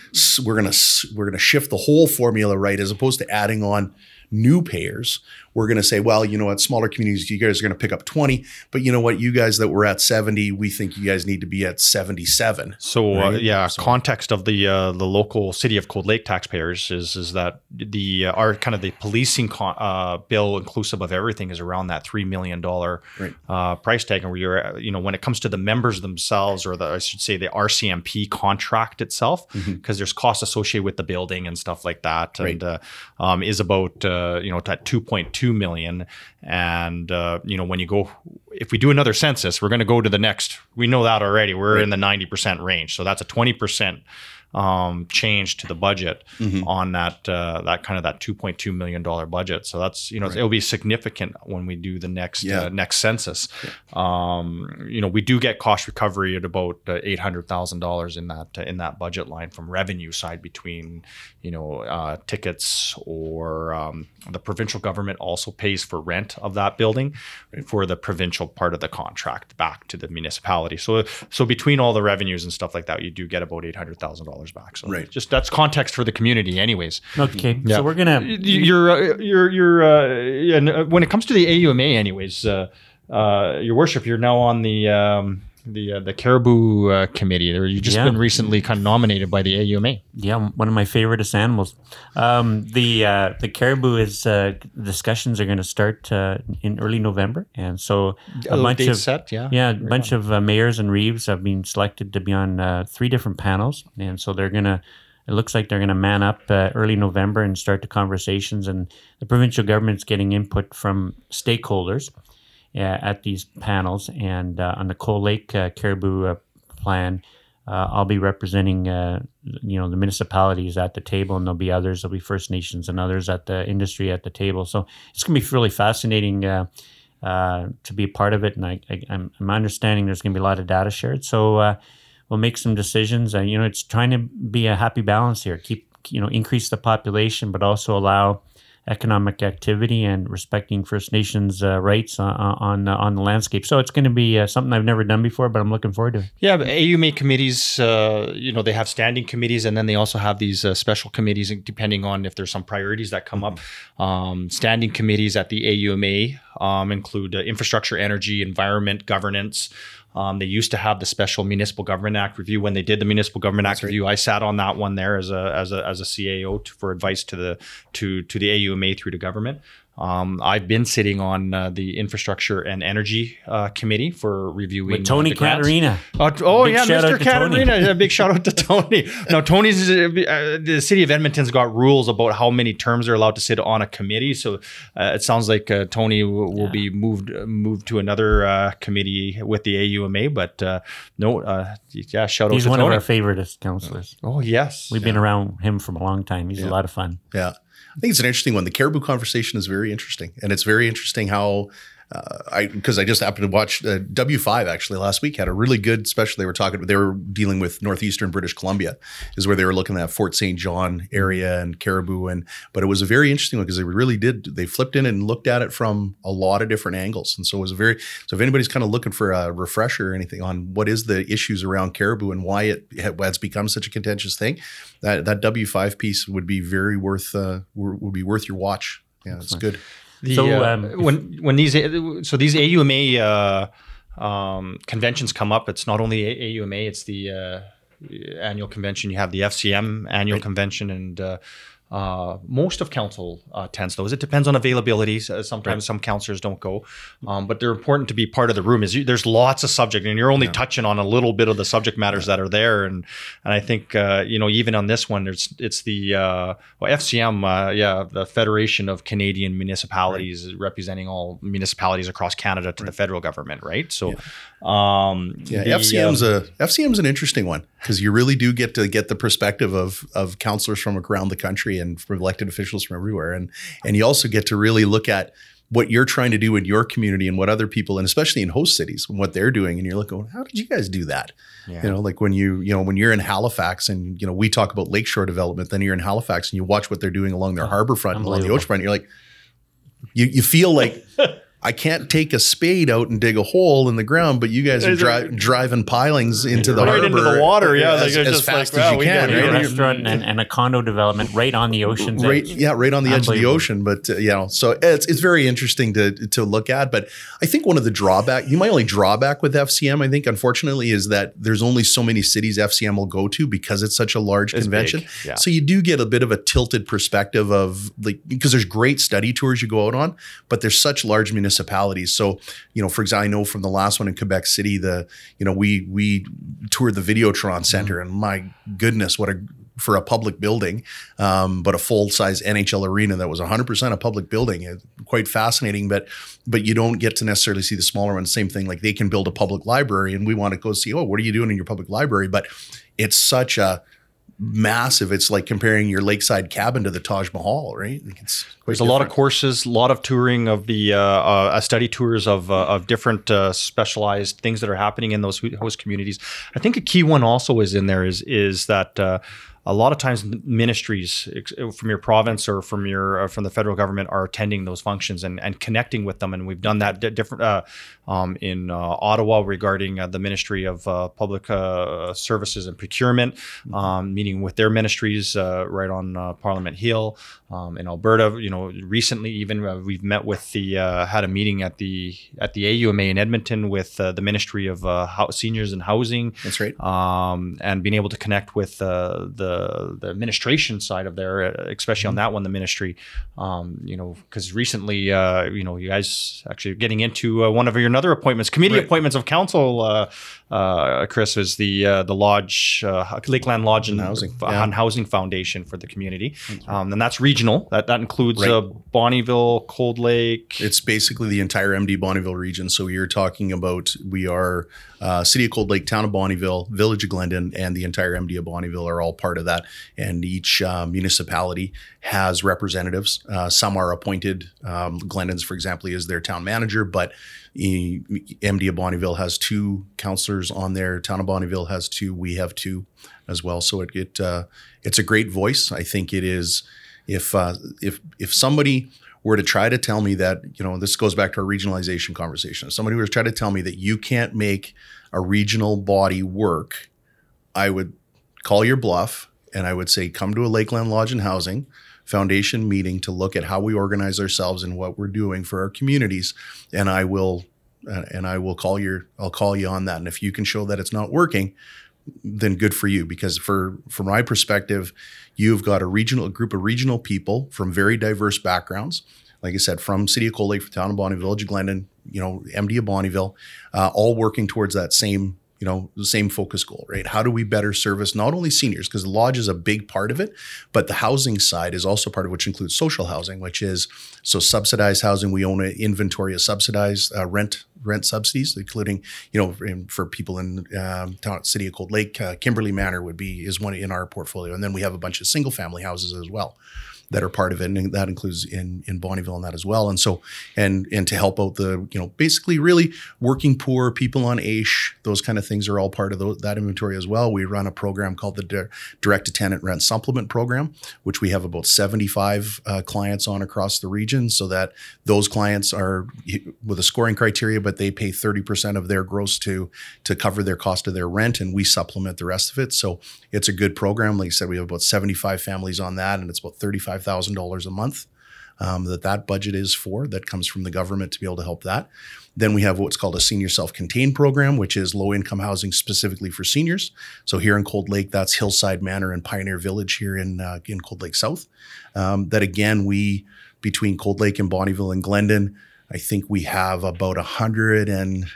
we're gonna we're gonna shift the whole formula right as opposed to adding on new payers, we're going to say, well, you know what, smaller communities, you guys are going to pick up 20, but you know what, you guys that were at 70, we think you guys need to be at 77. So uh, right? uh, yeah, so, context of the uh, the local city of Cold Lake taxpayers is is that the uh, our kind of the policing con- uh, bill inclusive of everything is around that three million dollar right. Uh, price tag, and where you're you know when it comes to the members themselves, or the I should say the RCMP contract itself, because mm-hmm. there's costs associated with the building and stuff like that, right. and um, is about uh, you know at 2.2 million and uh, you know when you go if we do another census we're going to go to the next we know that already we're right. in the 90% range so that's a 20% um, change to the budget mm-hmm. on that uh, that kind of that 2.2 million dollar budget. So that's you know right. it'll be significant when we do the next yeah. uh, next census. Yeah. Um, you know we do get cost recovery at about uh, eight hundred thousand dollars in that in that budget line from revenue side between you know uh, tickets or um, the provincial government also pays for rent of that building right. for the provincial part of the contract back to the municipality. So so between all the revenues and stuff like that, you do get about eight hundred thousand dollars dollars back. So right. just that's context for the community, anyways. Okay, yeah. so we're gonna you're uh, you're you're uh, and uh, when it comes to the AUMA, anyways, uh, uh, your worship, you're now on the. Um, the uh, the Caribou uh, Committee. There, you've just Yeah. been recently kind of nominated by the AUMA. Yeah, one of my favoriteest animals. Um, the uh, the caribou is uh, discussions are going to start uh, in early November, and so a Oh, bunch of set, yeah. yeah, a Right bunch of uh, mayors and reeves have been selected to be on uh, three different panels, and so they're gonna. It looks like they're going to man up uh, early November and start the conversations, and the provincial government's getting input from stakeholders at these panels. And uh, on the Cold Lake uh, Caribou uh, plan, uh, I'll be representing, uh, you know, the municipalities at the table, and there'll be others. There'll be First Nations and others at the industry at the table. So it's going to be really fascinating uh, uh, to be a part of it. And I, I, I'm, I'm understanding there's going to be a lot of data shared. So uh, we'll make some decisions. Uh, you know, it's trying to be a happy balance here. Keep, you know, increase the population, but also allow economic activity and respecting First Nations uh, rights on on, uh, on the landscape. So it's going to be uh, something I've never done before, but I'm looking forward to it. Yeah, but AUMA committees, uh, you know, they have standing committees, and then they also have these uh, special committees, depending on if there's some priorities that come up. Um, standing committees at the AUMA um, include uh, infrastructure, energy, environment, governance. Um, they used to have the special Municipal Government Act review. When they did the Municipal Government Act review, I sat on that one there as a as a as a CAO to, for advice to the to to the AUMA through the government. Um, I've been sitting on uh, the infrastructure and energy uh, committee for reviewing With Tony uh, grants. Caterina. Uh, oh Big yeah, Mr. out to Tony. Caterina. A big shout out to Tony. No, Tony's uh, uh, the city of Edmonton's got rules about how many terms they're allowed to sit on a committee. So uh, it sounds like uh, Tony will, will be moved uh, moved to another uh, committee with the AUMA. But uh, no, uh, yeah, shout He's out to He's one Tony. of our favoriteest councillors. oh yes, We've been around him for a long time. He's a lot of fun. Yeah. I think it's an interesting one. The caribou conversation is very interesting. And it's very interesting how uh, I because I just happened to watch uh, W5 actually last week had a really good special. They were talking, they were dealing with northeastern British Columbia, is where they were looking at Fort St. John area and Caribou, and but it was a very interesting one because they really did they flipped in and looked at it from a lot of different angles, and so it was a very so if anybody's kind of looking for a refresher or anything on what is the issues around Caribou and why it has become such a contentious thing, that that W5 piece would be very worth uh, would be worth your watch. Yeah, it's good. The, So, uh, um, when when these so these AUMA uh, um, conventions come up, it's not only AUMA, it's the uh, annual convention. You have the FCM annual convention, and uh, uh, most of council uh, attends those. It depends on availability. So Sometimes some councillors don't go, um, but they're important to be part of the room. Is you, there's lots of subject, and you're only touching on a little bit of the subject matters that are there. And and I think uh, you know even on this one, there's it's the uh, well, FCM, uh, yeah, the Federation of Canadian Municipalities, representing all municipalities across Canada to the federal government, right? So, um, Yeah, the, FCM's uh, a FCM's an interesting one because you really do get to get the perspective of of councillors from around the country and from elected officials from everywhere, and and you also get to really look at what you're trying to do in your community and what other people, and especially in host cities, and what they're doing, and you're looking, oh, how did you guys do that? Yeah. You know, like when you you know when you're in Halifax and you know we talk about lakeshore development, then you're in Halifax and you watch what they're doing along their harbor front and along the ocean front, you're like, you you feel like. I can't take a spade out and dig a hole in the ground, but you guys are dri- driving pilings into the Right harbor into the water, yeah, as, like, as just fast like, as wow, you we can. got A it. Right? restaurant and, and a condo development right on the ocean. right edge. yeah right on the edge of the ocean but uh, you know so it's it's very interesting to to look at but i think one of the drawback you my only drawback with fcm i think unfortunately is that there's only so many cities fcm will go to because it's such a large It's convention yeah. so you do get a bit of a tilted perspective of like because there's great study tours you go out on but there's such large municipalities so you know for example i know from the last one in quebec city the you know we we toured the videotron center and my goodness what a for a public building, um, but a full size NHL arena that was 100% a public building. It, quite fascinating, but but you don't get to necessarily see the smaller ones. Same thing, like they can build a public library, and we want to go see. Oh, what are you doing in your public library? But it's such a massive. It's like comparing your lakeside cabin to the Taj Mahal, right? Like it's quite There's a lot of courses, a lot of touring of the uh, uh, uh, study tours of uh, of different uh, specialized things that are happening in those host communities. I think a key one also is in there is is that uh, a lot of times ministries from your province or from your uh, from the federal government are attending those functions and, and connecting with them and we've done that different uh, um, in uh, Ottawa regarding uh, the Ministry of uh, Public uh, Services and Procurement mm-hmm. um, meeting with their ministries right on Parliament Hill um, in Alberta you know recently even we've met with the had a meeting at the at the AUMA in Edmonton with the Ministry of Seniors and Housing that's right um, and being able to connect with the the administration side of there, especially on mm-hmm. that one, the ministry. Um, you know, because recently, uh, you know, you guys actually getting into uh, one of your other appointments, committee right. appointments of council. Uh, uh Chris is the uh, the lodge, Lakeland Lodge and Housing, yeah. Housing Foundation for the community, um, and that's regional. That that includes right. Bonnyville, Cold Lake. It's basically the entire MD Bonnyville region. So you're talking about we are City of Cold Lake, Town of Bonnyville, Village of Glendon, and the entire MD of Bonnyville are all part of that. And each uh, municipality has representatives. Uh, some are appointed. Um, Glendon's, for example, is their town manager, but MD of Bonnyville has two councillors on there. Town of Bonnyville has two. We have two as well. So it, it uh, it's a great voice. I think it is. If uh, if if somebody were to try to tell me that, you know, this goes back to our regionalization conversation. If somebody were to try to tell me that you can't make a regional body work, I would call your bluff and I would say, come to a Lakeland Lodge and Housing Foundation meeting to look at how we organize ourselves and what we're doing for our communities. And I will, and I will call your, I'll call you on that. And if you can show that it's not working, then good for you. Because for from my perspective, you've got a regional a group of regional people from very diverse backgrounds. Like I said, from City of Cold Lake, from Town of Bonnyville, Village of Glendon, you know, MD of Bonnyville, uh, all working towards that same you know, the same focus goal, right? How do we better service not only seniors, because the lodge is a big part of it, but the housing side is also part of which includes social housing, which is so subsidized housing. We own an inventory of subsidized uh, rent rent subsidies, including you know for people in um, town city of Cold Lake, uh, Kimberley Manor would be is one in our portfolio, and then we have a bunch of single family houses as well that are part of it, and that includes in in Bonnyville and that as well. And so, and and to help out the you know basically really working poor people on AISH, those kind of things are all part of the, that inventory as well. We run a program called the Direct to Tenant Rent Supplement Program, which we have about seventy five uh, clients on across the region, so that those clients are with a scoring criteria, but they pay thirty percent of their gross to to cover their cost of their rent, and we supplement the rest of it. So it's a good program. Like I said, we have about seventy five families on that, and it's about thirty five $5,000 a month um, that that budget is for that comes from the government to be able to help that. Then we have what's called a senior self-contained program, which is low-income housing specifically for seniors. So here in Cold Lake, that's Hillside Manor and Pioneer Village here in uh, in Cold Lake South. Um, that again, we between Cold Lake and Bonnyville and Glendon, I think we have about a hundred and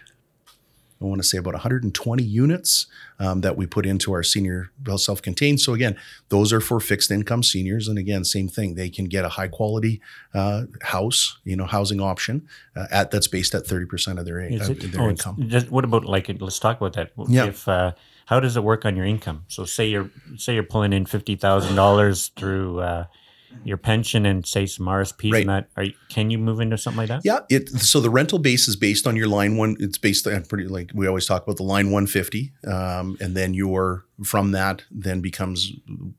I want to say about 120 units um, that we put into our senior self-contained. So again, those are for fixed income seniors, and again, same thing. They can get a high quality uh, house, you know, housing option uh, at that's based at 30 percent of their, uh, their oh, income. Just, what about like? Let's talk about that. Yeah. If uh, how does it work on your income? So say you're say you're pulling in fifty thousand dollars through uh, your pension and say some RSPs right. and that, are you, can you move into something like that? Yeah. It, so the rental base is based on your line one. It's based on pretty like we always talk about the line 150, um, and then your from that then becomes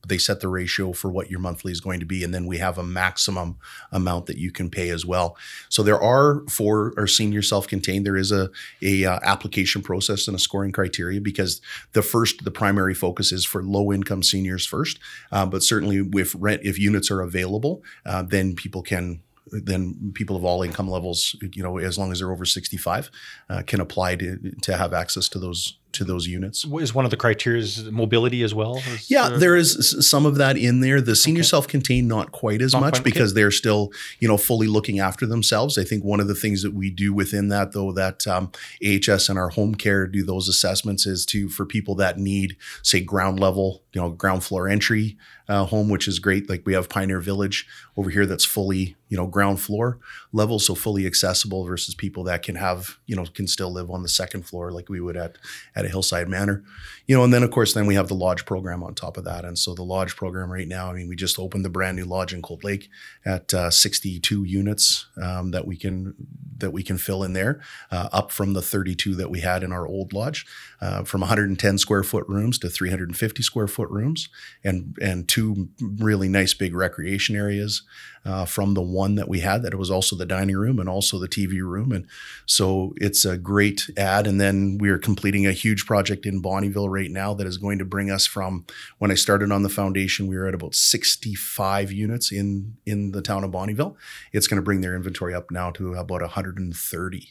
they set the ratio for what your monthly is going to be and then we have a maximum amount that you can pay as well. So there are for our senior self-contained there is a, a uh, application process and a scoring criteria because the first the primary focus is for low income seniors first uh, but certainly if rent if units are available uh, then people can then people of all income levels, you know, as long as they're over 65, uh, can apply to, to have access to those to those units. Is one of the criteria mobility as well? Is, yeah, uh, there is some of that in there. The senior okay. self-contained, not quite as not much quite, because okay. they're still, you know, fully looking after themselves. I think one of the things that we do within that, though, that um, AHS and our home care do those assessments is to for people that need, say, ground level, you know, ground floor entry uh, home, which is great. Like we have Pioneer Village over here that's fully, you know, ground floor level, so fully accessible versus people that can have, you know, can still live on the second floor like we would at at a Hillside Manor, you know. And then of course, then we have the lodge program on top of that. And so the lodge program right now, I mean, we just opened the brand new lodge in Cold Lake at uh, 62 units um, that we can that we can fill in there, uh, up from the 32 that we had in our old lodge, uh, from 110 square foot rooms to 350 square foot rooms, and and two really nice big recreation areas uh, from the one that we had. That it was also the dining room and also the TV room, and so it's a great add. And then we are completing a huge project in Bonnyville right now that is going to bring us from when I started on the foundation, we were at about 65 units in in the town of Bonnyville. It's going to bring their inventory up now to about 130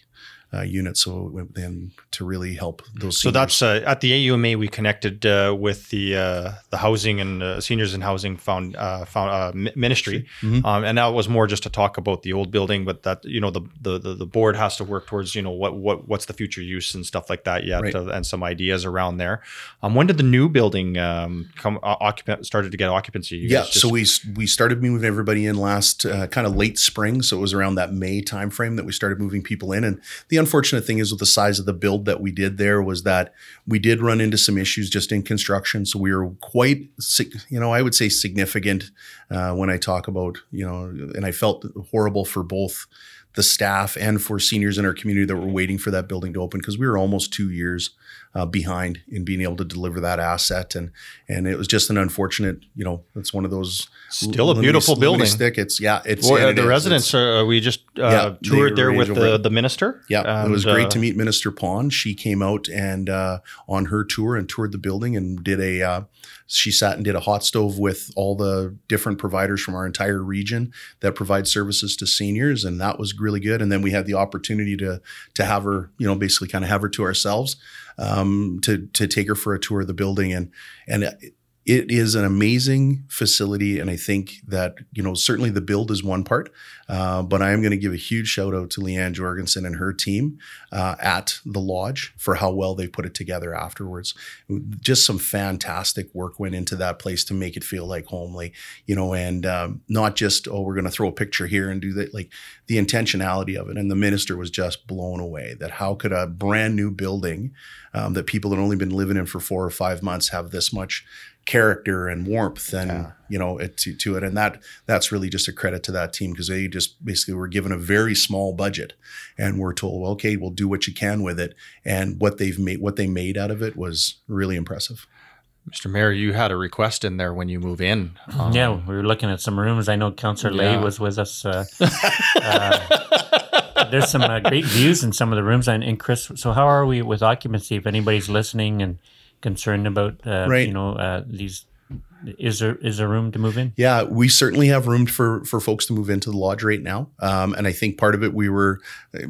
uh, units. So then to really help those. So that's uh, at the AUMA. We connected uh, with the uh, the housing and uh, seniors and housing found uh, found ministry, mm-hmm. um, and that was more just to talk about the old building. But that you know the, the the board has to work towards you know what what what's the future use and stuff like that yet, right. and some ideas around there. Um, when did the new building um, come occupant started to get occupancy? You yeah, just- so we we started moving everybody in last kind of late spring, so it was around that May timeframe that we started moving people in, and the unfortunate thing is with the size of the build that we did there was that we did run into some issues just in construction. So we were quite, you know, I would say significant uh, when I talk about, you know, and I felt horrible for both the staff and for seniors in our community that were waiting for that building to open because we were almost two years uh, behind in being able to deliver that asset. And and it was just an unfortunate you know it's one of those still a beautiful building. stick it's yeah it's well, uh, the residents uh, we just uh, yeah, toured there with the, the minister yeah and, it was great to uh, meet minister Pon. She came out and uh, on her tour and toured the building and did a she sat and did a hot stove with all the different providers from our entire region that provide services to seniors, and that was really good. And then we had the opportunity to to have her, you know, basically kind of have her to ourselves um, to to take her for a tour of the building, and and it is an amazing facility, and I think that you know certainly the build is one part, uh, but I am going to give a huge shout out to Leanne Jorgensen and her team uh, at the lodge for how well they put it together afterwards. Just some fantastic work went into that place to make it feel like homely, you know, and um, not just oh we're going to throw a picture here and do that. Like the intentionality of it, and the minister was just blown away that how could a brand new building um, that people had only been living in for four or five months have this much character and warmth and yeah. you know it, to, to it and that that's really just a credit to that team because they just basically were given a very small budget and we're told well okay we'll do what you can with it and what they've made what they made out of it was really impressive Mr. Mayor, you had a request in there when you move in. Um, yeah, we were looking at some rooms. I know Councillor yeah. Lay was with us. Uh, uh, there's some uh, great views in some of the rooms. And, and Chris, so how are we with occupancy? If anybody's listening and concerned about uh, right. you know uh, these is there is there room to move in? Yeah, we certainly have room for for folks to move into the lodge right now, um, and I think part of it we were uh,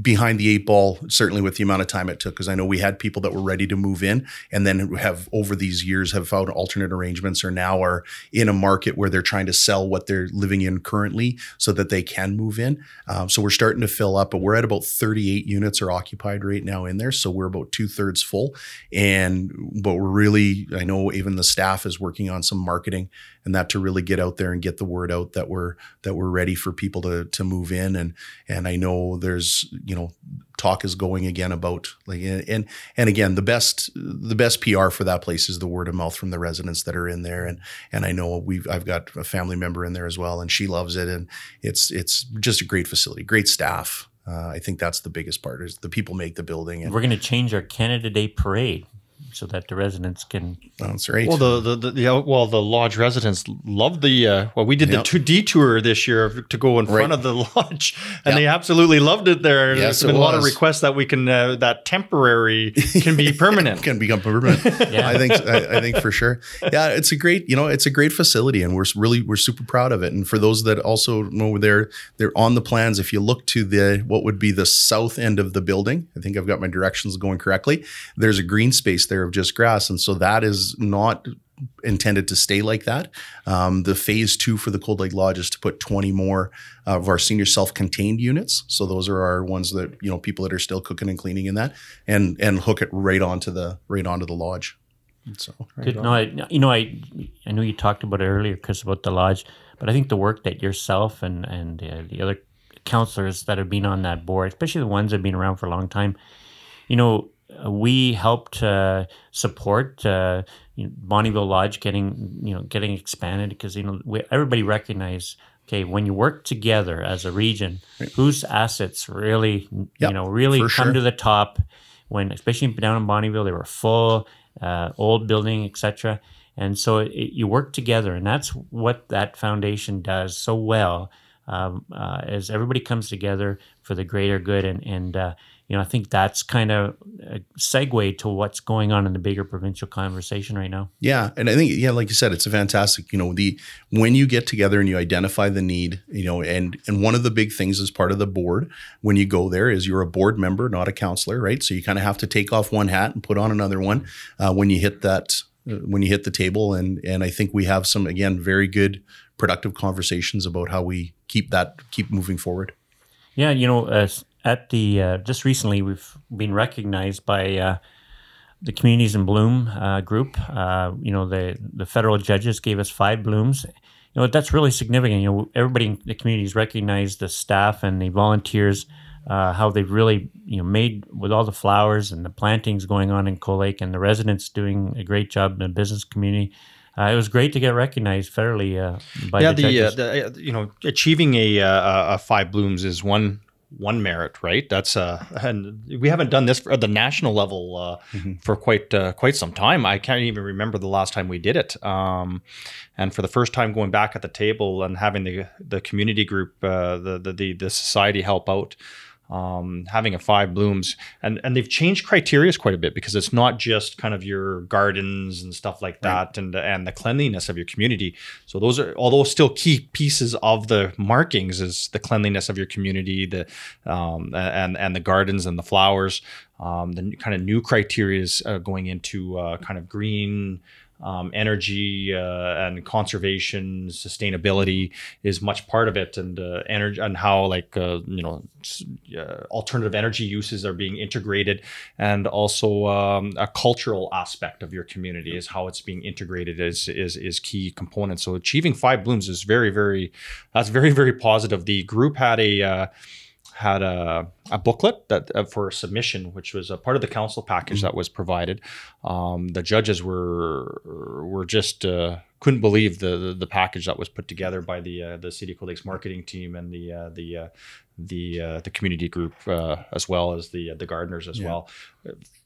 behind the eight ball certainly with the amount of time it took because I know we had people that were ready to move in, and then have over these years have found alternate arrangements or now are in a market where they're trying to sell what they're living in currently so that they can move in. Um, so we're starting to fill up, but we're at about 38 units are occupied right now in there, so we're about two thirds full, and but we're really I know even the staff is working working on some marketing and that to really get out there and get the word out that we're that we're ready for people to to move in. And and I know there's you know talk is going again about like and and again the best the best PR for that place is the word of mouth from the residents that are in there. And and I know we've I've got a family member in there as well and she loves it. And it's it's just a great facility great staff. Uh, I think that's the biggest part is the people make the building. And We're going to change our Canada Day parade so that the residents can. That's right. Well, the the, the yeah, well the lodge residents love the uh, well we did yep. the detour this year to go in front of the lodge, and yep. they absolutely loved it there. Yes, There's been a lot of requests that we can uh, that temporary can be permanent. can become permanent. yeah. I think I, I, think for sure. Yeah, it's a great you know it's a great facility, and we're really we're super proud of it. And for those that also know they're they're on the plans. If you look to the what would be the south end of the building, I think I've got my directions going correctly. There's a green space there of just grass. And so that is not intended to stay like that. Um, the phase two for the Cold Lake Lodge is to put 20 more of our senior self-contained units. So those are our ones that, you know, people that are still cooking and cleaning in that and, and hook it right onto the, right onto the lodge. So, right Good. No, I, you know, I, I know you talked about it earlier, Chris, about the lodge, but I think the work that yourself and, and uh, the other councillors that have been on that board, especially the ones that have been around for a long time, you know, we helped uh, support uh, you know, Bonnyville Lodge getting you know getting expanded because you know we, everybody recognized okay, when you work together as a region, whose assets really, Yep, you know, really come sure. to the top. When especially down in Bonnyville, they were full, uh, old building, etc. And so it, you work together, and that's what that foundation does so well. Um, uh, as everybody comes together for the greater good, and and uh, you know, I think that's kind of a segue to what's going on in the bigger provincial conversation right now. Yeah, and I think yeah, like you said, it's a fantastic. You know, the when you get together and you identify the need, you know, and and one of the big things as part of the board when you go there is you're a board member, not a councillor, right? So you kind of have to take off one hat and put on another one uh, when you hit that uh, when you hit the table. And and I think we have some again very good productive conversations about how we keep that keep moving forward. Yeah, you know, uh, at the uh, just recently we've been recognized by uh, the Communities in Bloom uh, group. Uh, you know, the the federal judges gave us five blooms. You know, that's really significant. You know, everybody in the communities recognized the staff and the volunteers. Uh, how they've really, you know, made with all the flowers and the plantings going on in Cold Lake, and the residents doing a great job in the business community. Uh, it was great to get recognized fairly uh, by yeah, the, the, uh, the uh, you know achieving a, a five blooms is one one merit, right? That's uh, and we haven't done this at the national level uh, for quite uh, quite some time. I can't even remember the last time we did it. Um, and for the first time, going back at the table and having the the community group, uh, the, the the the society help out. Um, having a five blooms. And and they've changed criterias quite a bit because it's not just kind of your gardens and stuff like that and and the cleanliness of your community. So those are although still key pieces of the markings is the cleanliness of your community the um, and and the gardens and the flowers um, the kind of new criteria is uh, going into uh, kind of green um, energy uh, and conservation, sustainability is much part of it, and uh, energy and how like uh, you know uh, alternative energy uses are being integrated, and also um, a cultural aspect of your community is how it's being integrated is is is key component. So achieving five blooms is very very that's very very positive. The group had a uh, had a, a booklet that uh, for submission, which was a part of the council package that was provided. Um, the judges were were just uh, couldn't believe the, the the package that was put together by the uh, the City Cold Lake's marketing team and the uh, the uh, the uh, the community group uh, as well as the the gardeners as well.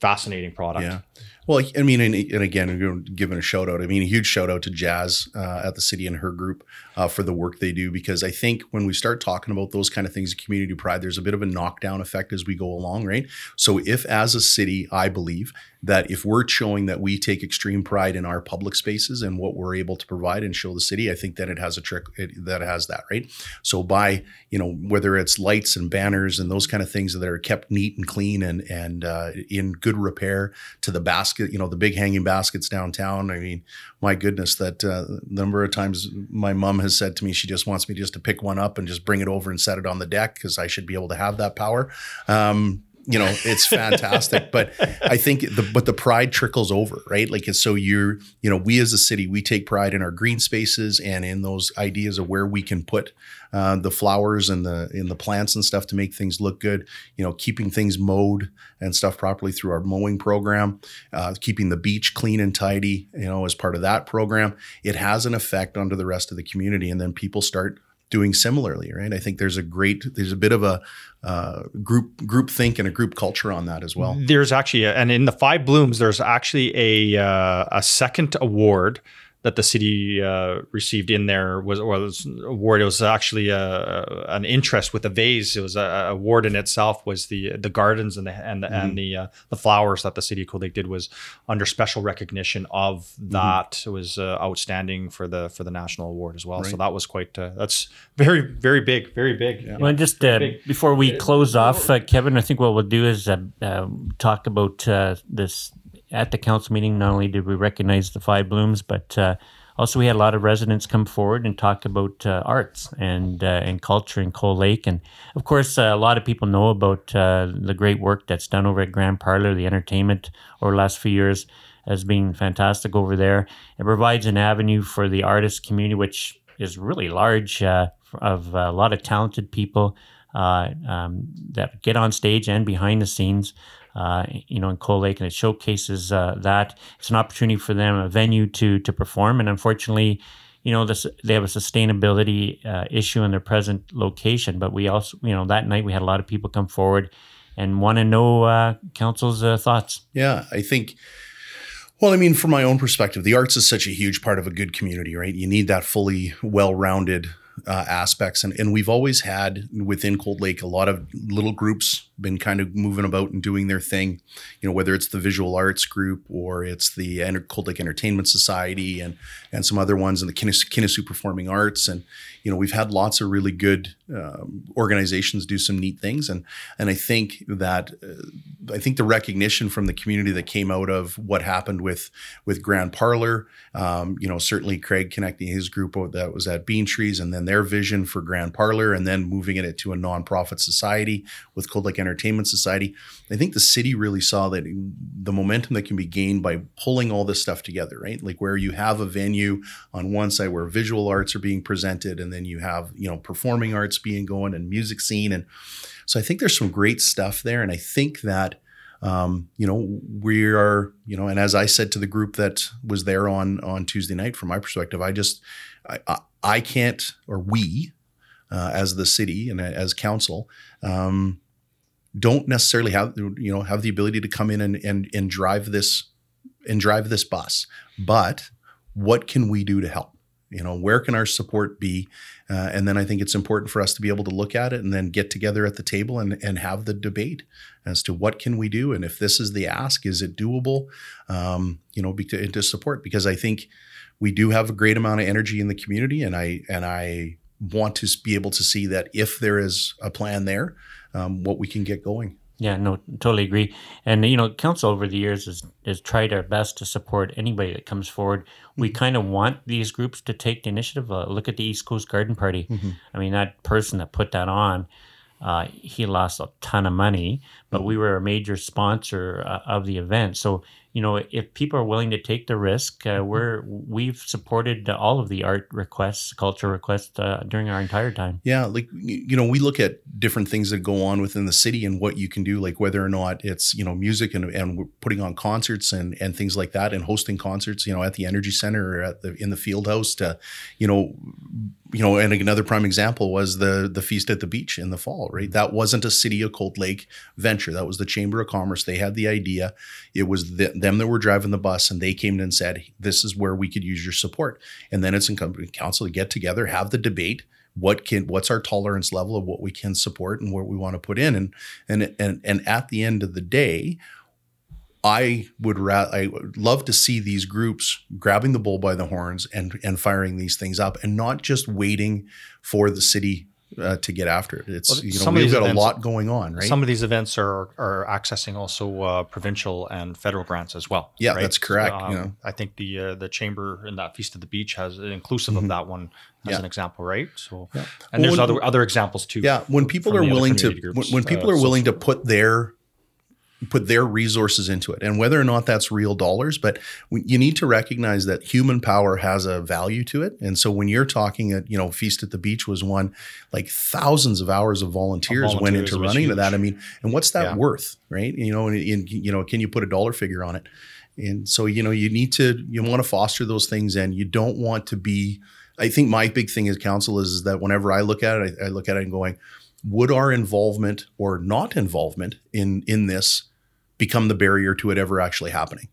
Fascinating product. Yeah. Well, I mean, and, and again, giving a shout out. I mean, a huge shout out to Jazz uh, at the city and her group uh, for the work they do. Because I think when we start talking about those kind of things, community pride, there's a bit of a knockdown effect as we go along, right? So, if as a city, I believe that if we're showing that we take extreme pride in our public spaces and what we're able to provide and show the city, I think that it has a trick it, that has that, right? So, by you know whether it's lights and banners and those kind of things that are kept neat and clean and and uh, in good repair to the basket, you know, the big hanging baskets downtown. I mean, my goodness, that uh, number of times my mom has said to me, she just wants me just to pick one up and just bring it over and set it on the deck because I should be able to have that power. Um, you know, it's fantastic. but I think the but the pride trickles over, right? Like it's so you're, you know, we as a city, we take pride in our green spaces and in those ideas of where we can put uh, the flowers and the in the plants and stuff to make things look good. You know, keeping things mowed and stuff properly through our mowing program, uh, keeping the beach clean and tidy. You know, as part of that program, it has an effect onto the rest of the community, and then people start doing similarly, right? I think there's a great, there's a bit of a uh, group group think and a group culture on that as well. There's actually, a, and in the five blooms, there's actually a uh, a second award that the city uh, received in there was was award. It was actually a, an interest with the vase. It was a, a award in itself. Was the the gardens and the and the, and the uh, the flowers that the city of Cold did was under special recognition of that. It was uh, outstanding for the for the national award as well. So that was quite. Uh, that's very very big, very big. Yeah. Well, just uh, Big. before we close off, uh, Kevin, I think what we'll do is uh, uh, talk about uh, this at the council meeting. Not only did we recognize the five blooms, but uh, also we had a lot of residents come forward and talk about uh, arts and uh, and culture in Cold Lake, and of course, uh, a lot of people know about uh, the great work that's done over at Grand Parlor, the entertainment over the last few years has been fantastic over there. It provides an avenue for the artist community, which is really large, uh, of a lot of talented people uh, um, that get on stage and behind the scenes. Uh, you know, in Cold Lake, and it showcases uh, that it's an opportunity for them, a venue to to perform. And unfortunately, you know, this they have a sustainability uh, issue in their present location. But we also, you know, that night we had a lot of people come forward and want to know uh, council's uh, thoughts. Yeah, I think. Well, I mean, from my own perspective, the arts is such a huge part of a good community, right? You need that fully well-rounded uh, aspects, and and we've always had within Cold Lake a lot of little groups been kind of moving about and doing their thing. You know, whether it's the visual arts group or it's the Cold Lake Entertainment Society and and some other ones in the Kinosoo Performing Arts, and you know, we've had lots of really good um, organizations do some neat things, and and I think that uh, I think the recognition from the community that came out of what happened with with Grand Parlor, um, you know, certainly Craig connecting his group that was at Bean Trees, and then their vision for Grand Parlor, and then moving it to a nonprofit society with Cold Lake Entertainment Society. I think the city really saw that the momentum that can be gained by pulling all this stuff together, right? Like where you have a venue on one side where visual arts are being presented, and then you have you know performing arts being going and music scene, and so I think there's some great stuff there, and I think that. Um, you know, we are, you know, and as I said to the group that was there on on Tuesday night, from my perspective, I just, I, I, I can't, or we, uh, as the city and as council, um, don't necessarily have you know have the ability to come in and and, and drive this and drive this bus. But what can we do to help? You know where can our support be? Uh, and then i think it's important for us to be able to look at it and then get together at the table and, and have the debate as to what can we do? And if this is the ask is it doable? Um, you know to, to support because i think we do have a great amount of energy in the community and i and i want to be able to see that if there is a plan there um, what we can get going. Yeah, no, totally agree. And you know, council over the years has has tried our best to support anybody that comes forward. We mm-hmm. kind of want these groups to take the initiative. Uh, look at the East Coast Garden Party. Mm-hmm. I mean, that person that put that on, uh, he lost a ton of money, but mm-hmm. we were a major sponsor uh, of the event. So you know, if people are willing to take the risk, uh, mm-hmm. we're we've supported all of the art requests, culture requests uh, during our entire time. Yeah, like you know, we look at different things that go on within the city and what you can do, like whether or not it's you know music and and we're putting on concerts and and things like that, and hosting concerts, you know, at the Energy Center or at the in the Field House to, you know, you know, and another prime example was the the feast at the beach in the fall, right? That wasn't a city of Cold Lake venture. That was the Chamber of Commerce. They had the idea. It was the, them that were driving the bus, and they came in and said, "This is where we could use your support." And then it's incumbent council to get together, have the debate. What can what's our tolerance level of what we can support and what we want to put in, and and and and at the end of the day, I would ra- I would love to see these groups grabbing the bull by the horns and and firing these things up, and not just waiting for the city uh, to get after it. It's well, you know we've got events, a lot going on, right? Some of these events are are accessing also uh, provincial and federal grants as well. Yeah, right? that's correct. Um, you know. I think the uh, the chamber in that Feast of the Beach has inclusive mm-hmm. of that one as yeah. an example, right? So, yeah. and well, there's when, other other examples too. Yeah, when people are willing to when, when, people uh, are willing to put their put their resources into it and whether or not that's real dollars but you need to recognize that human power has a value to it and so when you're talking at you know feast at the beach was one like thousands of hours of volunteers, volunteers went into running huge. to that i mean and what's that yeah. worth right you know and, and you know can you put a dollar figure on it and so you know you need to you want to foster those things and you don't want to be i think my big thing as council is, is that whenever i look at it I, I look at it and going would our involvement or not involvement in in this become the barrier to it ever actually happening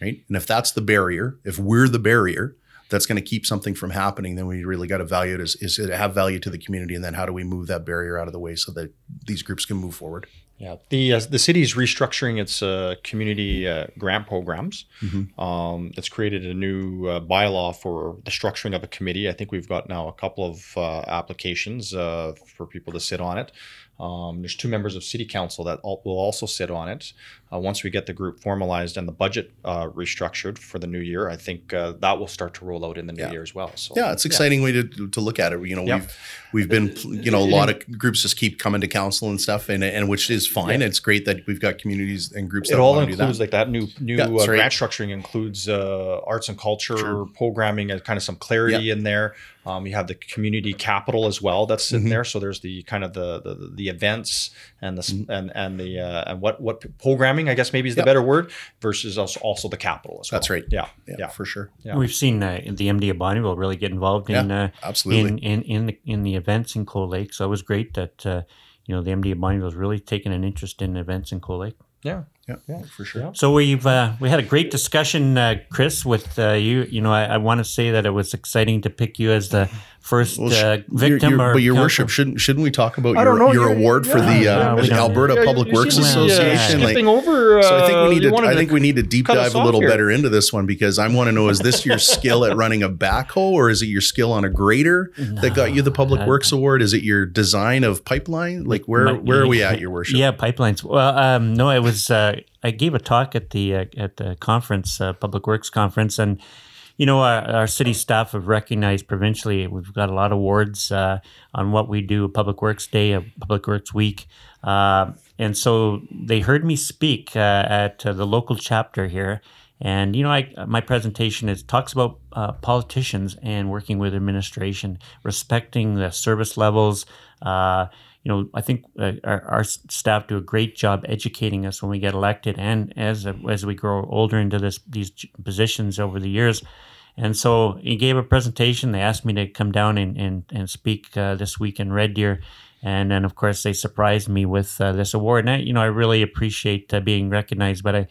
right? And if that's the barrier if we're the barrier that's going to keep something from happening then we really got to value it as is it have value to the community and then how do we move that barrier out of the way so that these groups can move forward yeah, the uh, the city is restructuring its uh, community uh, grant programs. Mm-hmm. Um, it's created a new uh, bylaw for the structuring of a committee. I think we've got now a couple of uh, applications uh, for people to sit on it. Um, there's two members of city council that will also sit on it. Uh, once we get the group formalized and the budget uh, restructured for the new year, I think uh, that will start to roll out in the new yeah. year as well. So yeah, it's exciting yeah. way to, to look at it. You know, yeah. we've we've been you know a lot of groups just keep coming to council and stuff, and and which is fine. It's great that we've got communities and groups. It all includes that. like that new new uh, right. grant structuring includes uh, arts and culture sure. programming and kind of some clarity in there. Um, you have the community capital as well that's Mm-hmm. in there. So there's the kind of the the, the events and the s and and the uh, and what what programming I guess maybe is the Yep. better word versus also, also the capital as well. That's right. Yeah. Yeah, Yeah. for sure. Yeah. We've seen uh, the MD of Bonnyville really get involved in uh, Absolutely. in, in in the in the events in Cold Lake. So it was great that uh, you know the MD of Bonnyville has really taken an interest in events in Cold Lake. Yeah. yeah, Yeah. for sure. Yeah. So we've uh, we had a great discussion, uh, Chris, with uh, you. You know, I, I want to say that it was exciting to pick you as the first Well, sh- uh, your- victim. your- or but your counsel. worship shouldn't shouldn't we talk about your, know, your you're- award for the, uh, we the Alberta Yeah, Public you Works seem to be, uh, Association? Like, over. Uh, so I think we need to I think we need to deep dive a little here. better into this one because I want to know is this your skill at running a backhoe or is it your skill on a grader that got you the Public I- Works Award? Is it your design of pipeline? Like where My- where are we at, Your Worship? Yeah, pipelines. Well, um, no, it was. Uh, I gave a talk at the uh, at the conference, uh, Public Works conference, and you know, our, our city staff have recognized provincially. We've got a lot of awards uh, on what we do. Public Works Day, a Public Works Week, uh, and so they heard me speak uh, at uh, the local chapter here. And you know, I, my presentation is talks about uh, politicians and working with administration, respecting the service levels. You know, I think uh, our, our staff do a great job educating us when we get elected, and as as we grow older into this these positions over the years. And so he gave a presentation. They asked me to come down and and, and speak uh, this week in Red Deer, and then of course they surprised me with uh, this award. And I, you know, I really appreciate uh, being recognized. But I,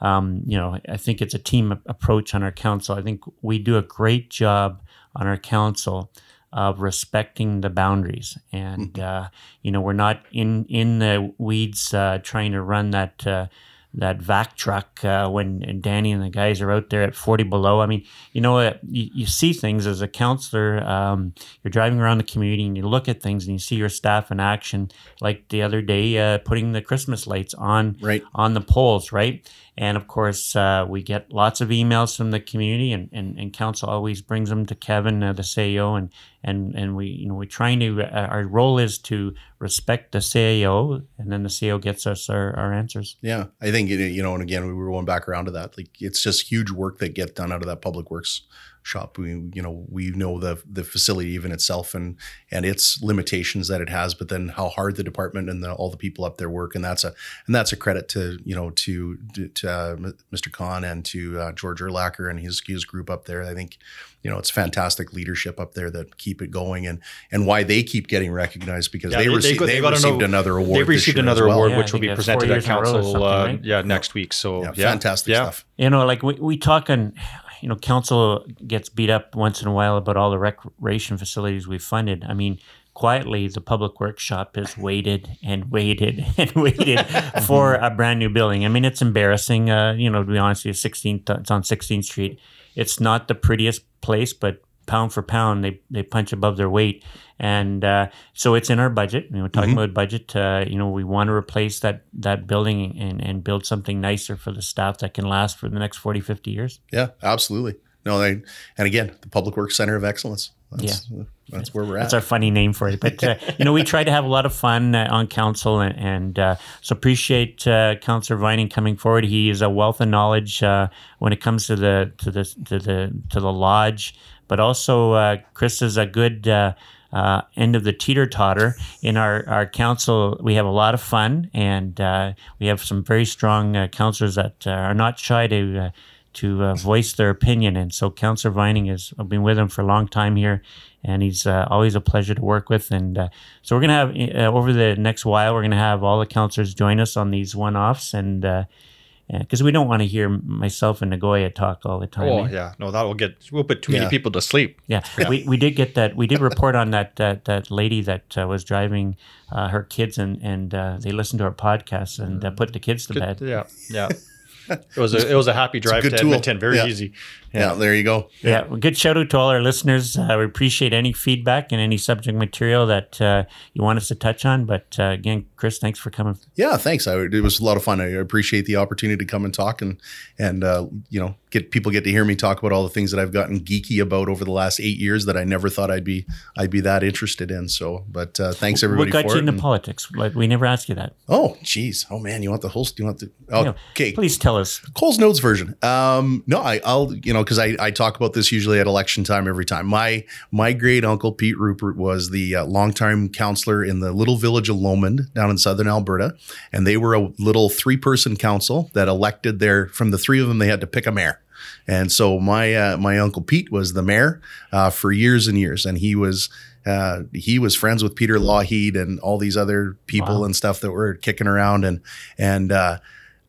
um, you know, I think it's a team approach on our council. I think we do a great job on our council of respecting the boundaries, and uh, you know, we're not in in the weeds uh, trying to run that. Uh, that vac truck uh, when Danny and the guys are out there at 40 below. I mean, you know, you, you see things as a councillor. Um, you're driving around the community and you look at things and you see your staff in action. Like the other day, uh, putting the Christmas lights on Right. on the poles, right? And of course, uh, we get lots of emails from the community, and, and, and council always brings them to Kevin, uh, the CAO, and and and we you know we're trying to. Uh, our role is to respect the CAO, and then the CAO gets us our, our answers. Yeah, I think you know, and again, we were going back around to that. Like, it's just huge work that get done out of that public works shop. We, you know, we know the the facility even itself and and its limitations that it has, but then how hard the department and the, all the people up there work, and that's a and that's a credit to you know to to uh, Mr. Khan and to uh, George Erlacher and his his group up there. I think you know it's fantastic leadership up there that keep it going and and why they keep getting recognized because Yeah, they, they- they received they, they received ano- another award. They've this received year as another well. award, Yeah, which will be presented at years in a row or council. something, Uh, right? Yeah, next week. So Yeah, yeah, fantastic yeah. stuff. You know, like we, we talk on, you know, council gets beat up once in a while about all the recreation facilities we've funded. I mean, quietly, the public workshop has waited and waited and waited for a brand new building. I mean, it's embarrassing. Uh, you know, to be honest, with you, 16th, it's on 16th Street. It's not the prettiest place, but pound for pound, they, they punch above their weight. And uh, so it's in our budget. You know, talking about budget, uh, you know, we want to replace that, that building and, and build something nicer for the staff that can last for the next 40, 50 years. Yeah, absolutely. No, they, and again, the Public Works Center of Excellence. That's, that's where we're at. That's our funny name for it. But uh, you know, we try to have a lot of fun uh, on council, and, and uh, so appreciate uh, Councillor Vining coming forward. He is a wealth of knowledge uh, when it comes to the to the to the to the lodge, but also uh, Chris is a good. Uh, end of the teeter totter in our, our council. We have a lot of fun, and uh, we have some very strong uh, councillors that uh, are not shy to uh, to uh, voice their opinion. And so, Councillor Vining is I've been with him for a long time here, and he's always a pleasure to work with. And so, we're gonna have over the next while, we're gonna have all the councillors join us on these one-offs, and because we don't want to hear myself and Nagoya talk all the time. Oh eh? yeah, no, that will get we'll put too many Yeah. people to sleep. Yeah, we, we did get that. We did report on that that that lady that uh, was driving uh, her kids and and uh, they listened to our podcast and uh, put the kids to bed. Yeah, yeah. It was a it was a happy drive good to tool. Edmonton. Very Yeah. easy. Yeah. there you go. Yeah, well, good shout out to all our listeners. Uh, we appreciate any feedback and any subject material that uh, you want us to touch on. But uh, again, Chris, thanks for coming. Yeah, thanks. I, it was a lot of fun. I appreciate the opportunity to come and talk and and uh, you know get people get to hear me talk about all the things that I've gotten geeky about over the last eight years that I never thought I'd be I'd be that interested in. So, but uh, thanks everybody what got for you into and- politics? Like, we never asked you that. oh, geez. Oh man, you want the whole? You want the? Oh, Yeah. okay. Please tell us. Cole's notes version. Um, no, I, I'll you know know, because I, I talk about this usually at election time every time. My my great uncle Pete Rupert was the uh, longtime councillor in the little village of Lomond down in southern Alberta, and they were a little three person council that elected their from the three of them they had to pick a mayor. And so my uh, my uncle Pete was the mayor uh, for years and years, and he was uh, he was friends with Peter Lougheed and all these other people Wow. and stuff that were kicking around, and and uh,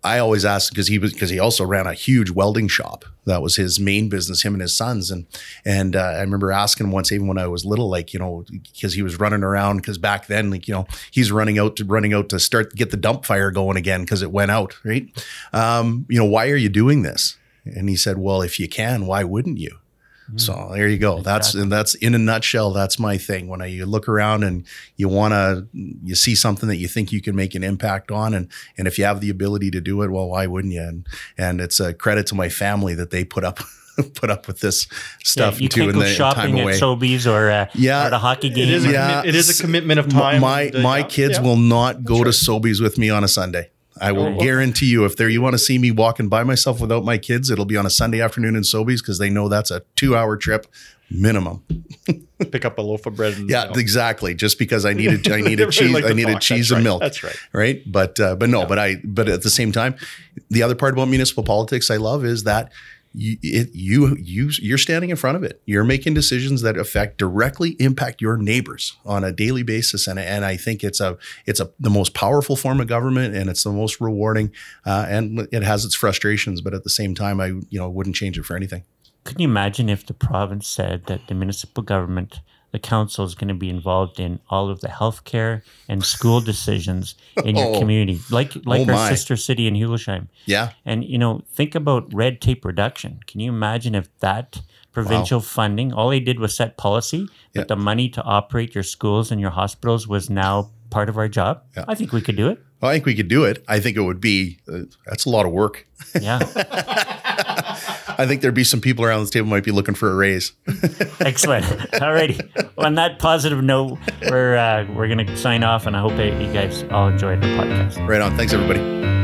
I always asked because he was because he also ran a huge welding shop. That was his main business, him and his sons. And and uh, I remember asking him once, even when I was little, like you know, because he was running around. Because back then, like you know, he's running out to running out to start get the dump fire going again because it went out. Right? Um, you know, why are you doing this? And he said, well, if you can, why wouldn't you? So there you go. That's and that's in a nutshell. That's my thing. When I you look around and you want to, you see something that you think you can make an impact on, and and if you have the ability to do it, well, why wouldn't you? And and it's a credit to my family that they put up put up with this stuff you too can't in go the time shopping at. Sobeys or, uh, Yeah. at a hockey game. It is, a, Yeah. it is a commitment of time. My uh, my kids yeah. will not go to Sobeys with me on a Sunday. I will guarantee you, if they're you want to see me walking by myself without my kids, it'll be on a Sunday afternoon in Sobeys because they know that's a two hour trip minimum. pick up a loaf of bread. And, Yeah, you know, exactly. Just because I needed I needed cheese, like I to needed talk. cheese That's and right. milk. That's right. Right. But uh, but no, but I but at the same time, the other part about municipal politics I love is that you it, you you you're standing in front of it. You're making decisions that affect directly impact your neighbors on a daily basis, and and I think it's a it's a the most powerful form of government, and it's the most rewarding, uh, and it has its frustrations, but at the same time, I you know wouldn't change it for anything. Can you imagine if the province said that the municipal government, the council, is going to be involved in all of the healthcare and school decisions in your Oh. community, like like Oh our sister city in Hildesheim? Yeah. And you know, think about red tape reduction. Can you imagine if that provincial funding, all they did was set policy, but Yeah. the money to operate your schools and your hospitals was now part of our job? Yeah. I think we could do it. Well, I think we could do it. I think it would be uh, that's a lot of work. Yeah. I think there'd be some people around this table might be looking for a raise. Excellent. Alrighty. On that positive note, we're uh, we're gonna sign off, and I hope that you guys all enjoyed the podcast. Right on. Thanks, everybody.